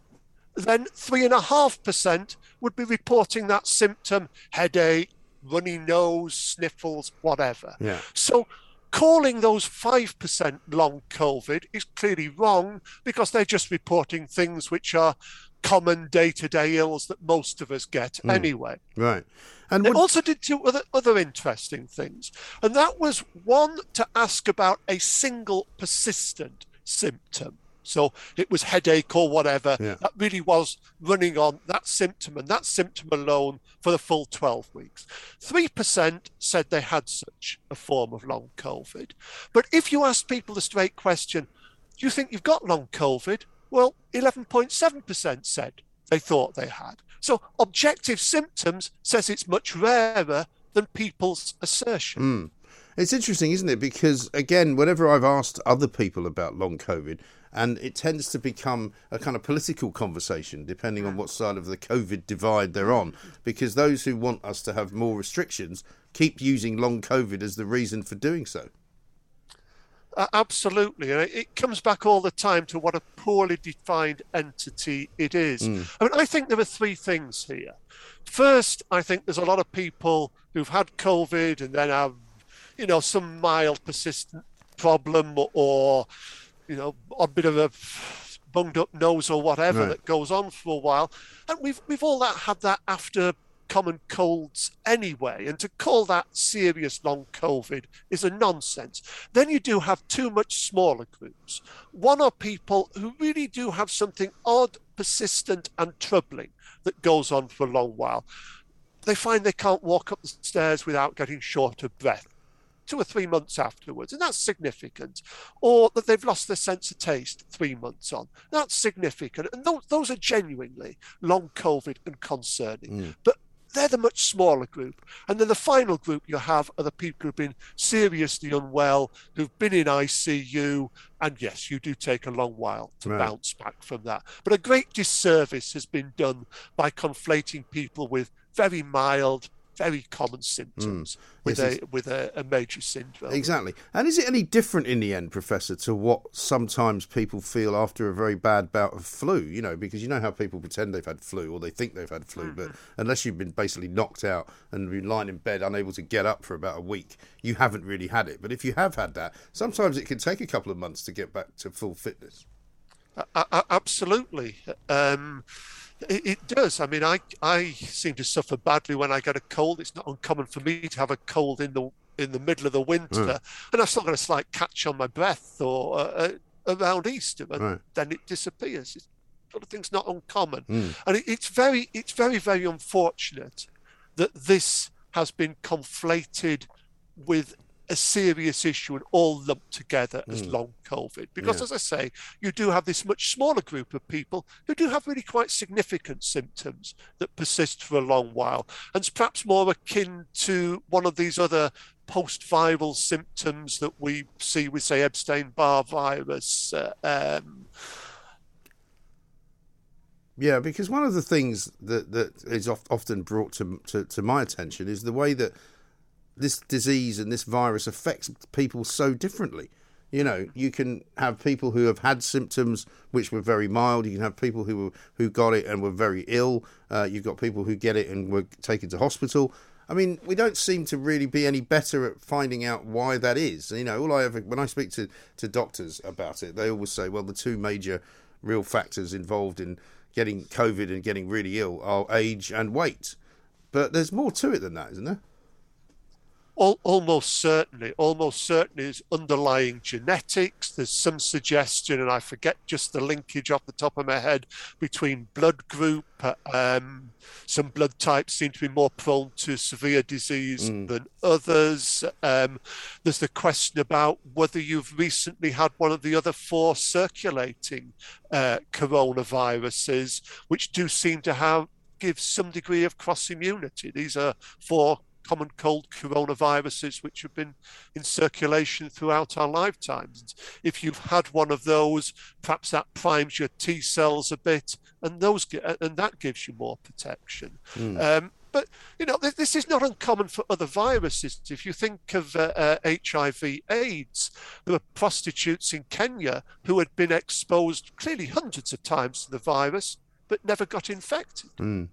then 3.5% would be reporting that symptom headache, runny nose, sniffles, whatever.
Yeah.
So calling those 5% long COVID is clearly wrong because they're just reporting things which are common day-to-day ills that most of us get mm. anyway.
Right.
And would... also did two other, other interesting things. And that was one to ask about a single persistent symptom. So it was headache or whatever. Yeah. That really was running on that symptom and that symptom alone for the full 12 weeks. 3% said they had such a form of long COVID. But if you ask people the straight question, do you think you've got long COVID? Well, 11.7% said they thought they had. So objective symptoms says it's much rarer than people's assertion.
Mm. It's interesting, isn't it? Because again, whenever I've asked other people about long COVID, and it tends to become a kind of political conversation depending on what side of the COVID divide they're on. Because those who want us to have more restrictions keep using long COVID as the reason for doing so.
Uh, absolutely. And it comes back all the time to what a poorly defined entity it is. Mm. I mean, I think there are three things here. First, I think there's a lot of people who've had COVID and then have, you know, some mild persistent problem or, you know, a bit of a bunged up nose or whatever right. that goes on for a while. And we've we've all that had that after common colds anyway. And to call that serious long COVID is a nonsense. Then you do have two much smaller groups. One are people who really do have something odd, persistent, and troubling that goes on for a long while. They find they can't walk up the stairs without getting short of breath two or three months afterwards, and that's significant. Or that they've lost their sense of taste three months on, that's significant. And those, those are genuinely long COVID and concerning. Mm. But they're the much smaller group. And then the final group you have are the people who've been seriously unwell, who've been in ICU. And yes, you do take a long while to right. bounce back from that. But a great disservice has been done by conflating people with very mild, very common symptoms mm. with yes, a with a, a, major syndrome.
Exactly. And is it any different in the end, Professor, to what sometimes people feel after a very bad bout of flu? You know, because you know how people pretend they've had flu or they think they've had flu, mm-hmm. but unless you've been basically knocked out and been lying in bed unable to get up for about a week, you haven't really had it. But if you have had that, sometimes it can take a couple of months to get back to full fitness.
Uh, absolutely. Um, it, it, does. I mean, I I seem to suffer badly when I get a cold. It's not uncommon for me to have a cold in the in the middle of the winter, mm. and I've still got a slight catch on my breath or uh, uh, around Easter, and right. then it disappears. It's, sort of thing's not uncommon, mm. and it, it's very it's very very unfortunate that this has been conflated with a serious issue and all lumped together as mm. long COVID. Because, yeah. as I say, you do have this much smaller group of people who do have really quite significant symptoms that persist for a long while. And it's perhaps more akin to one of these other post viral symptoms that we see with, say, Epstein Barr virus. Uh, um,
yeah, because one of the things that, that is often brought to, to, to my attention is the way that this disease and this virus affects people so differently. You know, you can have people who have had symptoms which were very mild. You can have people who were, who got it and were very ill. Uh, you've got people who get it and were taken to hospital. I mean, we don't seem to really be any better at finding out why that is. You know, all I ever when I speak to to doctors about it, they always say, well, the two major real factors involved in getting COVID and getting really ill are age and weight. But there's more to it than that, isn't there?
Al- almost certainly, almost certainly is underlying genetics. There's some suggestion, and I forget just the linkage off the top of my head between blood group. Um, some blood types seem to be more prone to severe disease mm. than others. Um, there's the question about whether you've recently had one of the other four circulating uh, coronaviruses, which do seem to have give some degree of cross immunity. These are four common cold coronaviruses which have been in circulation throughout our lifetimes. If you've had one of those, perhaps that primes your T cells a bit, and those and that gives you more protection. Mm. Um, but you know this is not uncommon for other viruses. If you think of uh, uh, HIV/AIDS, there were prostitutes in Kenya who had been exposed clearly hundreds of times to the virus, but never got infected.
Mm.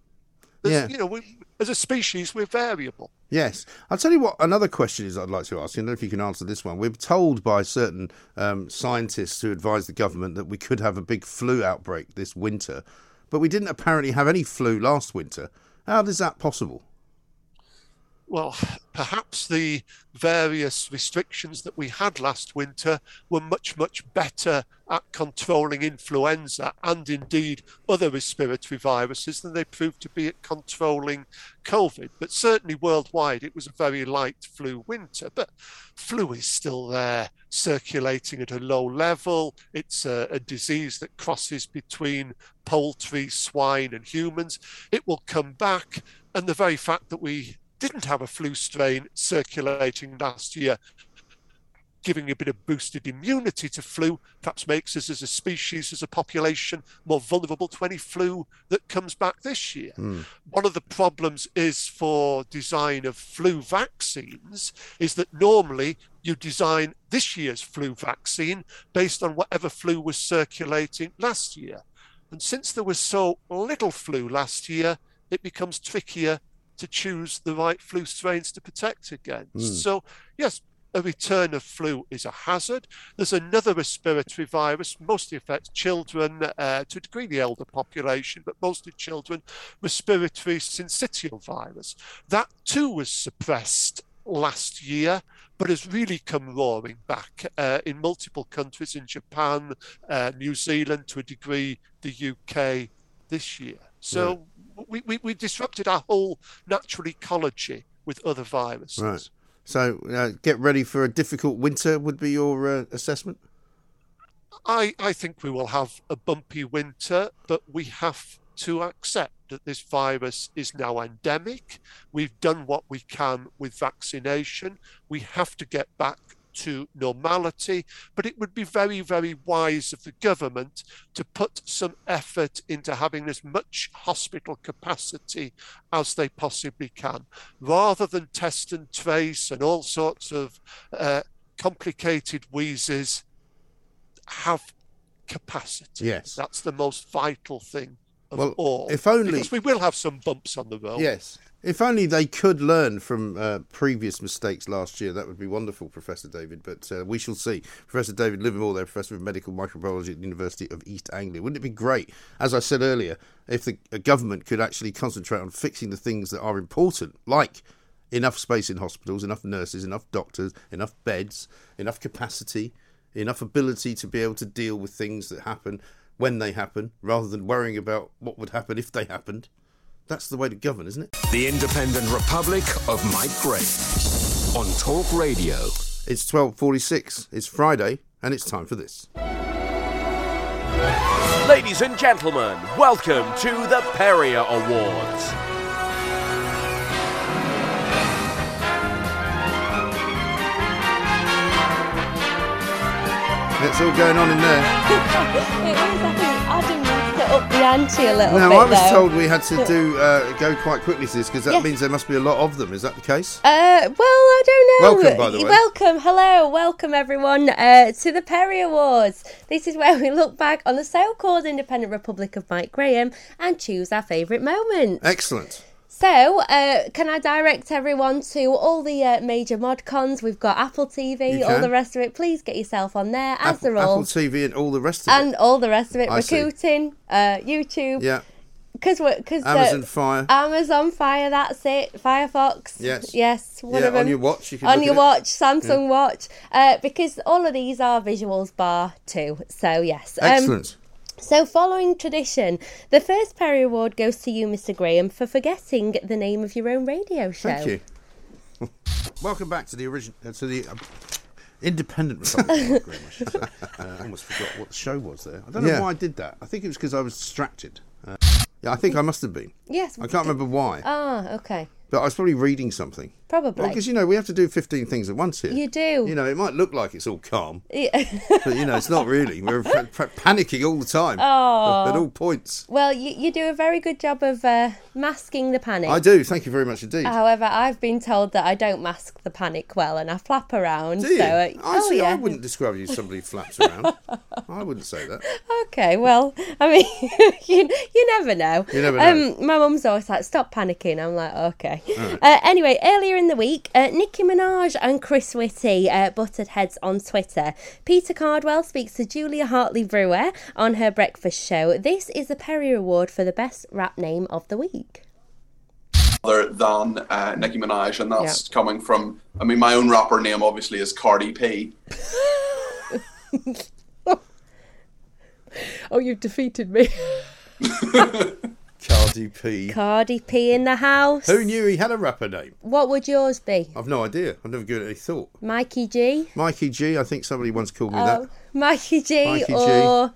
Yeah. You know, we, as a species, we're variable.
Yes. I'll tell you what, another question is I'd like to ask. I don't know if you can answer this one. We're told by certain um, scientists who advise the government that we could have a big flu outbreak this winter, but we didn't apparently have any flu last winter. How is that possible?
Well, perhaps the various restrictions that we had last winter were much, much better at controlling influenza and indeed other respiratory viruses than they proved to be at controlling COVID. But certainly worldwide, it was a very light flu winter. But flu is still there, circulating at a low level. It's a, a disease that crosses between poultry, swine, and humans. It will come back. And the very fact that we didn't have a flu strain circulating last year, giving a bit of boosted immunity to flu, perhaps makes us as a species, as a population, more vulnerable to any flu that comes back this year. Mm. One of the problems is for design of flu vaccines is that normally you design this year's flu vaccine based on whatever flu was circulating last year. And since there was so little flu last year, it becomes trickier to choose the right flu strains to protect against. Mm. So, yes, a return of flu is a hazard. There's another respiratory virus, mostly affects children, uh, to a degree the elder population, but mostly children, respiratory syncytial virus. That too was suppressed last year, but has really come roaring back uh, in multiple countries, in Japan, uh, New Zealand, to a degree, the UK this year. So, we, we, we disrupted our whole natural ecology with other viruses.
Right. So uh, get ready for a difficult winter. Would be your uh, assessment?
I I think we will have a bumpy winter, but we have to accept that this virus is now endemic. We've done what we can with vaccination. We have to get back to normality, but it would be very, very wise of the government to put some effort into having as much hospital capacity as they possibly can, rather than test and trace and all sorts of uh, complicated wheezes. Have capacity.
Yes,
that's the most vital thing of well, all.
If only
because we will have some bumps on the road.
Yes, if only they could learn from uh, previous mistakes last year, that would be wonderful, Professor David. But uh, we shall see. Professor David Livermore, there, Professor of Medical Microbiology at the University of East Anglia. Wouldn't it be great, as I said earlier, if the government could actually concentrate on fixing the things that are important, like enough space in hospitals, enough nurses, enough doctors, enough beds, enough capacity, enough ability to be able to deal with things that happen when they happen, rather than worrying about what would happen if they happened. That's the way to govern, isn't it?
The Independent Republic of Mike Graham on Talk Radio.
It's 12:46. It's Friday and it's time for this.
Ladies and gentlemen, welcome to the Perrier Awards.
It's all going on in there.
up the ante a little
now,
bit.
I was
though.
told we had to do uh, go quite quickly to this because that yes. means there must be a lot of them. Is that the case?
Uh, well, I don't
know. Welcome, by the way.
Welcome, hello, welcome everyone uh, to the Perry Awards. This is where we look back on the so-called independent Republic of Mike Graham and choose our favourite moments.
Excellent.
So, uh, can I direct everyone to all the uh, major mod cons? We've got Apple TV, all the rest of it. Please get yourself on there, as
Apple,
they're all.
Apple TV and all the rest of
and
it.
And all the rest of it. I Rakuten, uh, YouTube.
Yeah.
because we're because
Amazon Fire.
Amazon Fire. That's it. Firefox.
Yes.
Yes. One
Yeah,
of them.
on your watch, you can
on your
it.
watch, Samsung Watch. Uh, because all of these are visuals bar too. So yes. Um,
Excellent.
So, following tradition, the first Perry Award goes to you, Mr. Graham, for forgetting the name of your own radio show.
Thank you. Welcome back to the original uh, to the uh, Independent Republic. Graham, I should say. Uh, I almost forgot what the show was there. I don't know why I did that. I think it was because I was distracted. Uh, yeah, I think I must have been.
Yes.
I can't remember why,
Ah, okay.
but I was probably reading something.
Probably.
Because you know we have to do fifteen things at once here.
You do.
You know, it might look like it's all calm,
Yeah.
but you know it's not really. We're pa- pa- panicking all the time
Oh.
at all points.
well, you, you do a very good job of uh, masking the panic.
I do. Thank you very much indeed.
However, I've been told that I don't mask the panic well and I flap around.
do you?
So, uh,
I
oh,
see.
yeah.
I wouldn't describe you as somebody who flaps around. I wouldn't say that.
Okay, well, I mean, you, you never know.
You never know.
Um, my mum's always like, stop panicking. I'm like, okay.
Alright.
Uh, anyway, earlier in the week, uh, Nicki Minaj and Chris Whitty uh, butted heads on Twitter. Peter Cardwell speaks to Julia Hartley Brewer on her breakfast show. This is the Perry Award for the best rap name of the week.
other than uh, Nicki Minaj, and that's coming from. I mean, my own rapper name obviously is Cardi P.
Oh, you've defeated me.
Cardi P.
Cardi P in the house.
Who knew he had a rapper name?
What would yours be?
I've no idea. I've never given it any thought.
Mikey G?
Mikey G. I think somebody once called me
Oh,
that.
Mikey G
Mikey G.
or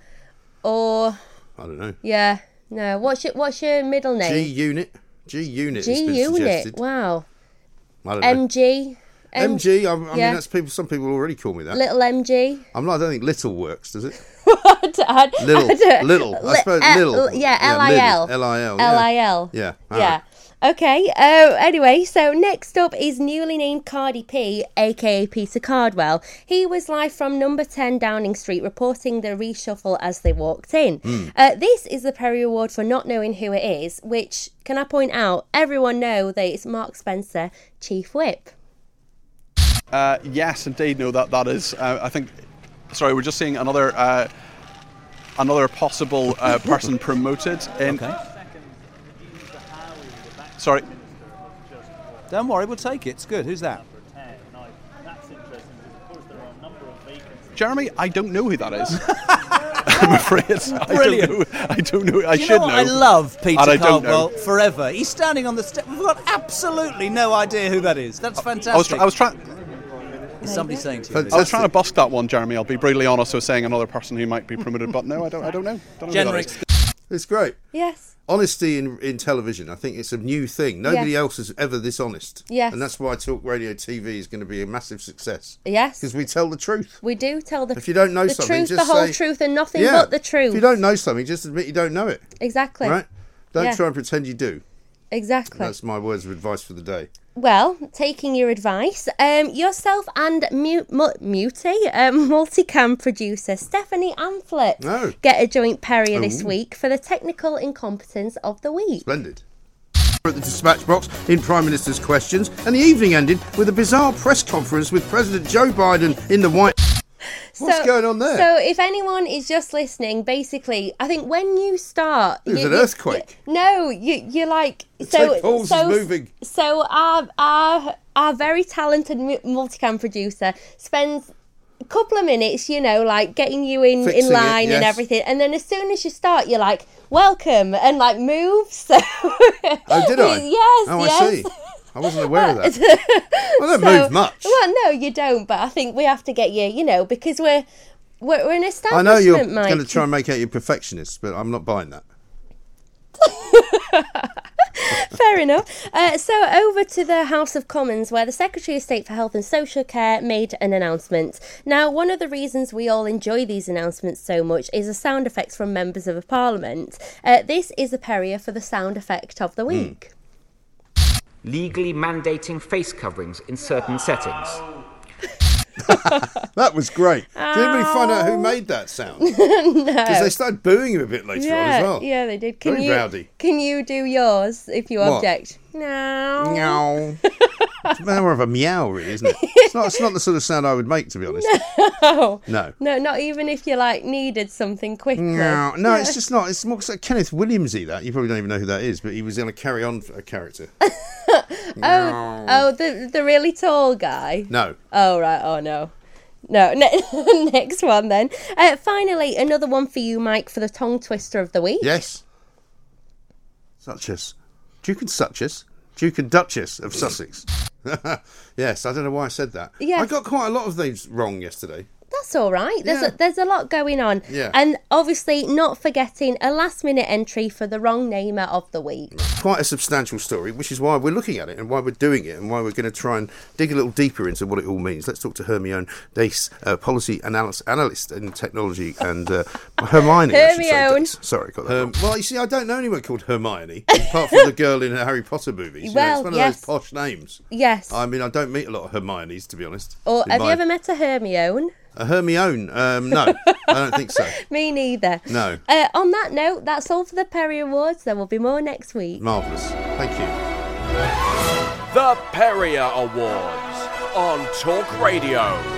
or
I don't know.
yeah, no. What's your what's your middle name?
G? Unit.
G
Unit. G
Unit. Wow.
I don't know.
MG. M-
MG. I, I
yeah.
mean, that's people. Some people already call me that.
Little MG.
I'm not. I don't think little works, does it?
I d- I d-
Little.
I d-
little. I suppose
L-
little.
Yeah, L I L.
L I L.
L I L.
Yeah.
Yeah. Okay. Uh, anyway, so next up is newly named Cardi P, aka Peter Cardwell. He was live from number 10 Downing Street reporting the reshuffle as they walked in.
Mm.
Uh, this is the Perry Award for not knowing who it is, which, can I point out, everyone know that it's Mark Spencer, Chief Whip.
Uh, yes, indeed. No, that that is. Uh, I think. Sorry, we're just seeing another uh, another possible uh, person promoted in. Sorry.
Don't worry, we'll take it. It's good. Who's that?
Jeremy, I don't know who that is. I'm afraid.
Brilliant.
I don't know. I don't know. I
you
should
know what? I love Peter
And
Caldwell forever. He's standing on the step. We've got absolutely no idea who that is. That's fantastic.
I was, try- I was trying.
Is somebody saying to you?
I was trying to bust that one, Jeremy. I'll be brutally honest with saying another person who might be promoted, but no, I don't. I don't know. Don't know who.
It's great.
Yes.
Honesty in, in television, I think it's a new thing. Nobody
Yes.
else is ever this honest.
Yes.
And that's why Talk Radio TV is going to be a massive success.
Yes.
Because we tell the truth.
We do tell the
If you don't know
the
something,
truth,
just
the whole
say-
truth, and nothing
Yeah.
but the truth.
If you don't know something, just admit you don't know it.
Exactly.
Right? Don't
Yeah.
try and pretend you do.
Exactly.
That's my words of advice for the day.
Well, taking your advice, um, yourself and mu- mu- Muty, um, multicam producer Stephanie Amphlett
Oh.
get a joint Perrier this
Oh.
week for the technical incompetence of the week.
Splendid. At the dispatch box in Prime Minister's questions, and the evening ended with a bizarre press conference with President Joe Biden in the White. What's going on there?
So, if anyone is just listening, basically, I think when you start,
It was
you-
an earthquake.
you- no, you you're like
The
so.
tape pulse is
so
moving.
So our our our very talented mu- multicam producer spends. A couple of minutes, you know, like getting you in,
Fixing
in
it,
line and everything, and then as soon as you start, you're like, "Welcome," and like move. So,
Oh, did I?
yes,
Oh,
yes.
I see. I wasn't aware of that. I don't
So-
move much.
Well, no, you don't. But I think we have to get you, you know, because we're we're, we're an
I know you're
Mike.
going to try and make out you're perfectionist, but I'm not buying that.
Fair enough. Uh, so over to the House of Commons, where the Secretary of State for Health and Social Care made an announcement. Now, one of the reasons we all enjoy these announcements so much is the sound effects from members of Parliament. Uh, this is a Perrier for the sound effect of the week.
Legally mandating face coverings in certain settings.
That was great. Did anybody find out who made that sound?
no.
Because they started booing him a bit later
yeah,
on as well.
yeah, they did. Can
Very
you
rowdy.
can you do yours if you
What?
object? No.
No. It's more of a meow, really, isn't it? It's not, it's not the sort of sound I would make, to be honest.
No.
No.
No, not even if you like needed something quickly.
No, no, it's just not. It's more like Kenneth Williamsy. That you probably don't even know who that is, but he was going to carry on a character.
Oh, oh, the the really tall guy.
No.
Oh right. Oh no. No. Ne- next one then. Uh, finally, another one for you, Mike, for the tongue twister of the week.
Yes. Such as Duke and Suchess, Duke and Duchess of Sussex. yes, I don't know why I said that.
Yes.
I got quite a lot of these wrong yesterday.
That's all right. There's
Yeah.
a, there's a lot going on.
Yeah.
And obviously, not forgetting a last minute entry for the wrong namer of the week.
Quite a substantial story, which is why we're looking at it and why we're doing it and why we're going to try and dig a little deeper into what it all means. Let's talk to Hermione Dace, uh, policy analyst, analyst in technology, and uh, Hermione. I say,
Hermione.
Sorry, got that. wrong. well, you see, I don't know anyone called Hermione apart from the girl in the Harry Potter movies. You know,
Well,
it's one
yes.
of those posh names.
Yes.
I mean, I don't meet a lot of Hermiones, to be honest.
or
In
have you ever met a Hermione?
A Hermione? Um, no, I don't think so.
Me neither.
No.
Uh, on that note, that's all for the Perry Awards. There will be more next week.
Marvellous. Thank you.
The Perrier Awards on Talk Radio.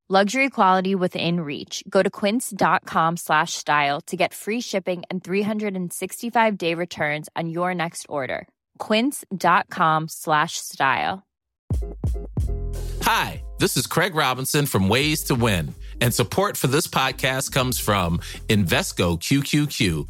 Luxury quality within reach. Go to quince.com slash style to get free shipping and 365 day returns on your next order. Quince.com slash style.
Hi, this is Craig Robinson from Ways to Win, and support for this podcast comes from Invesco QQQ,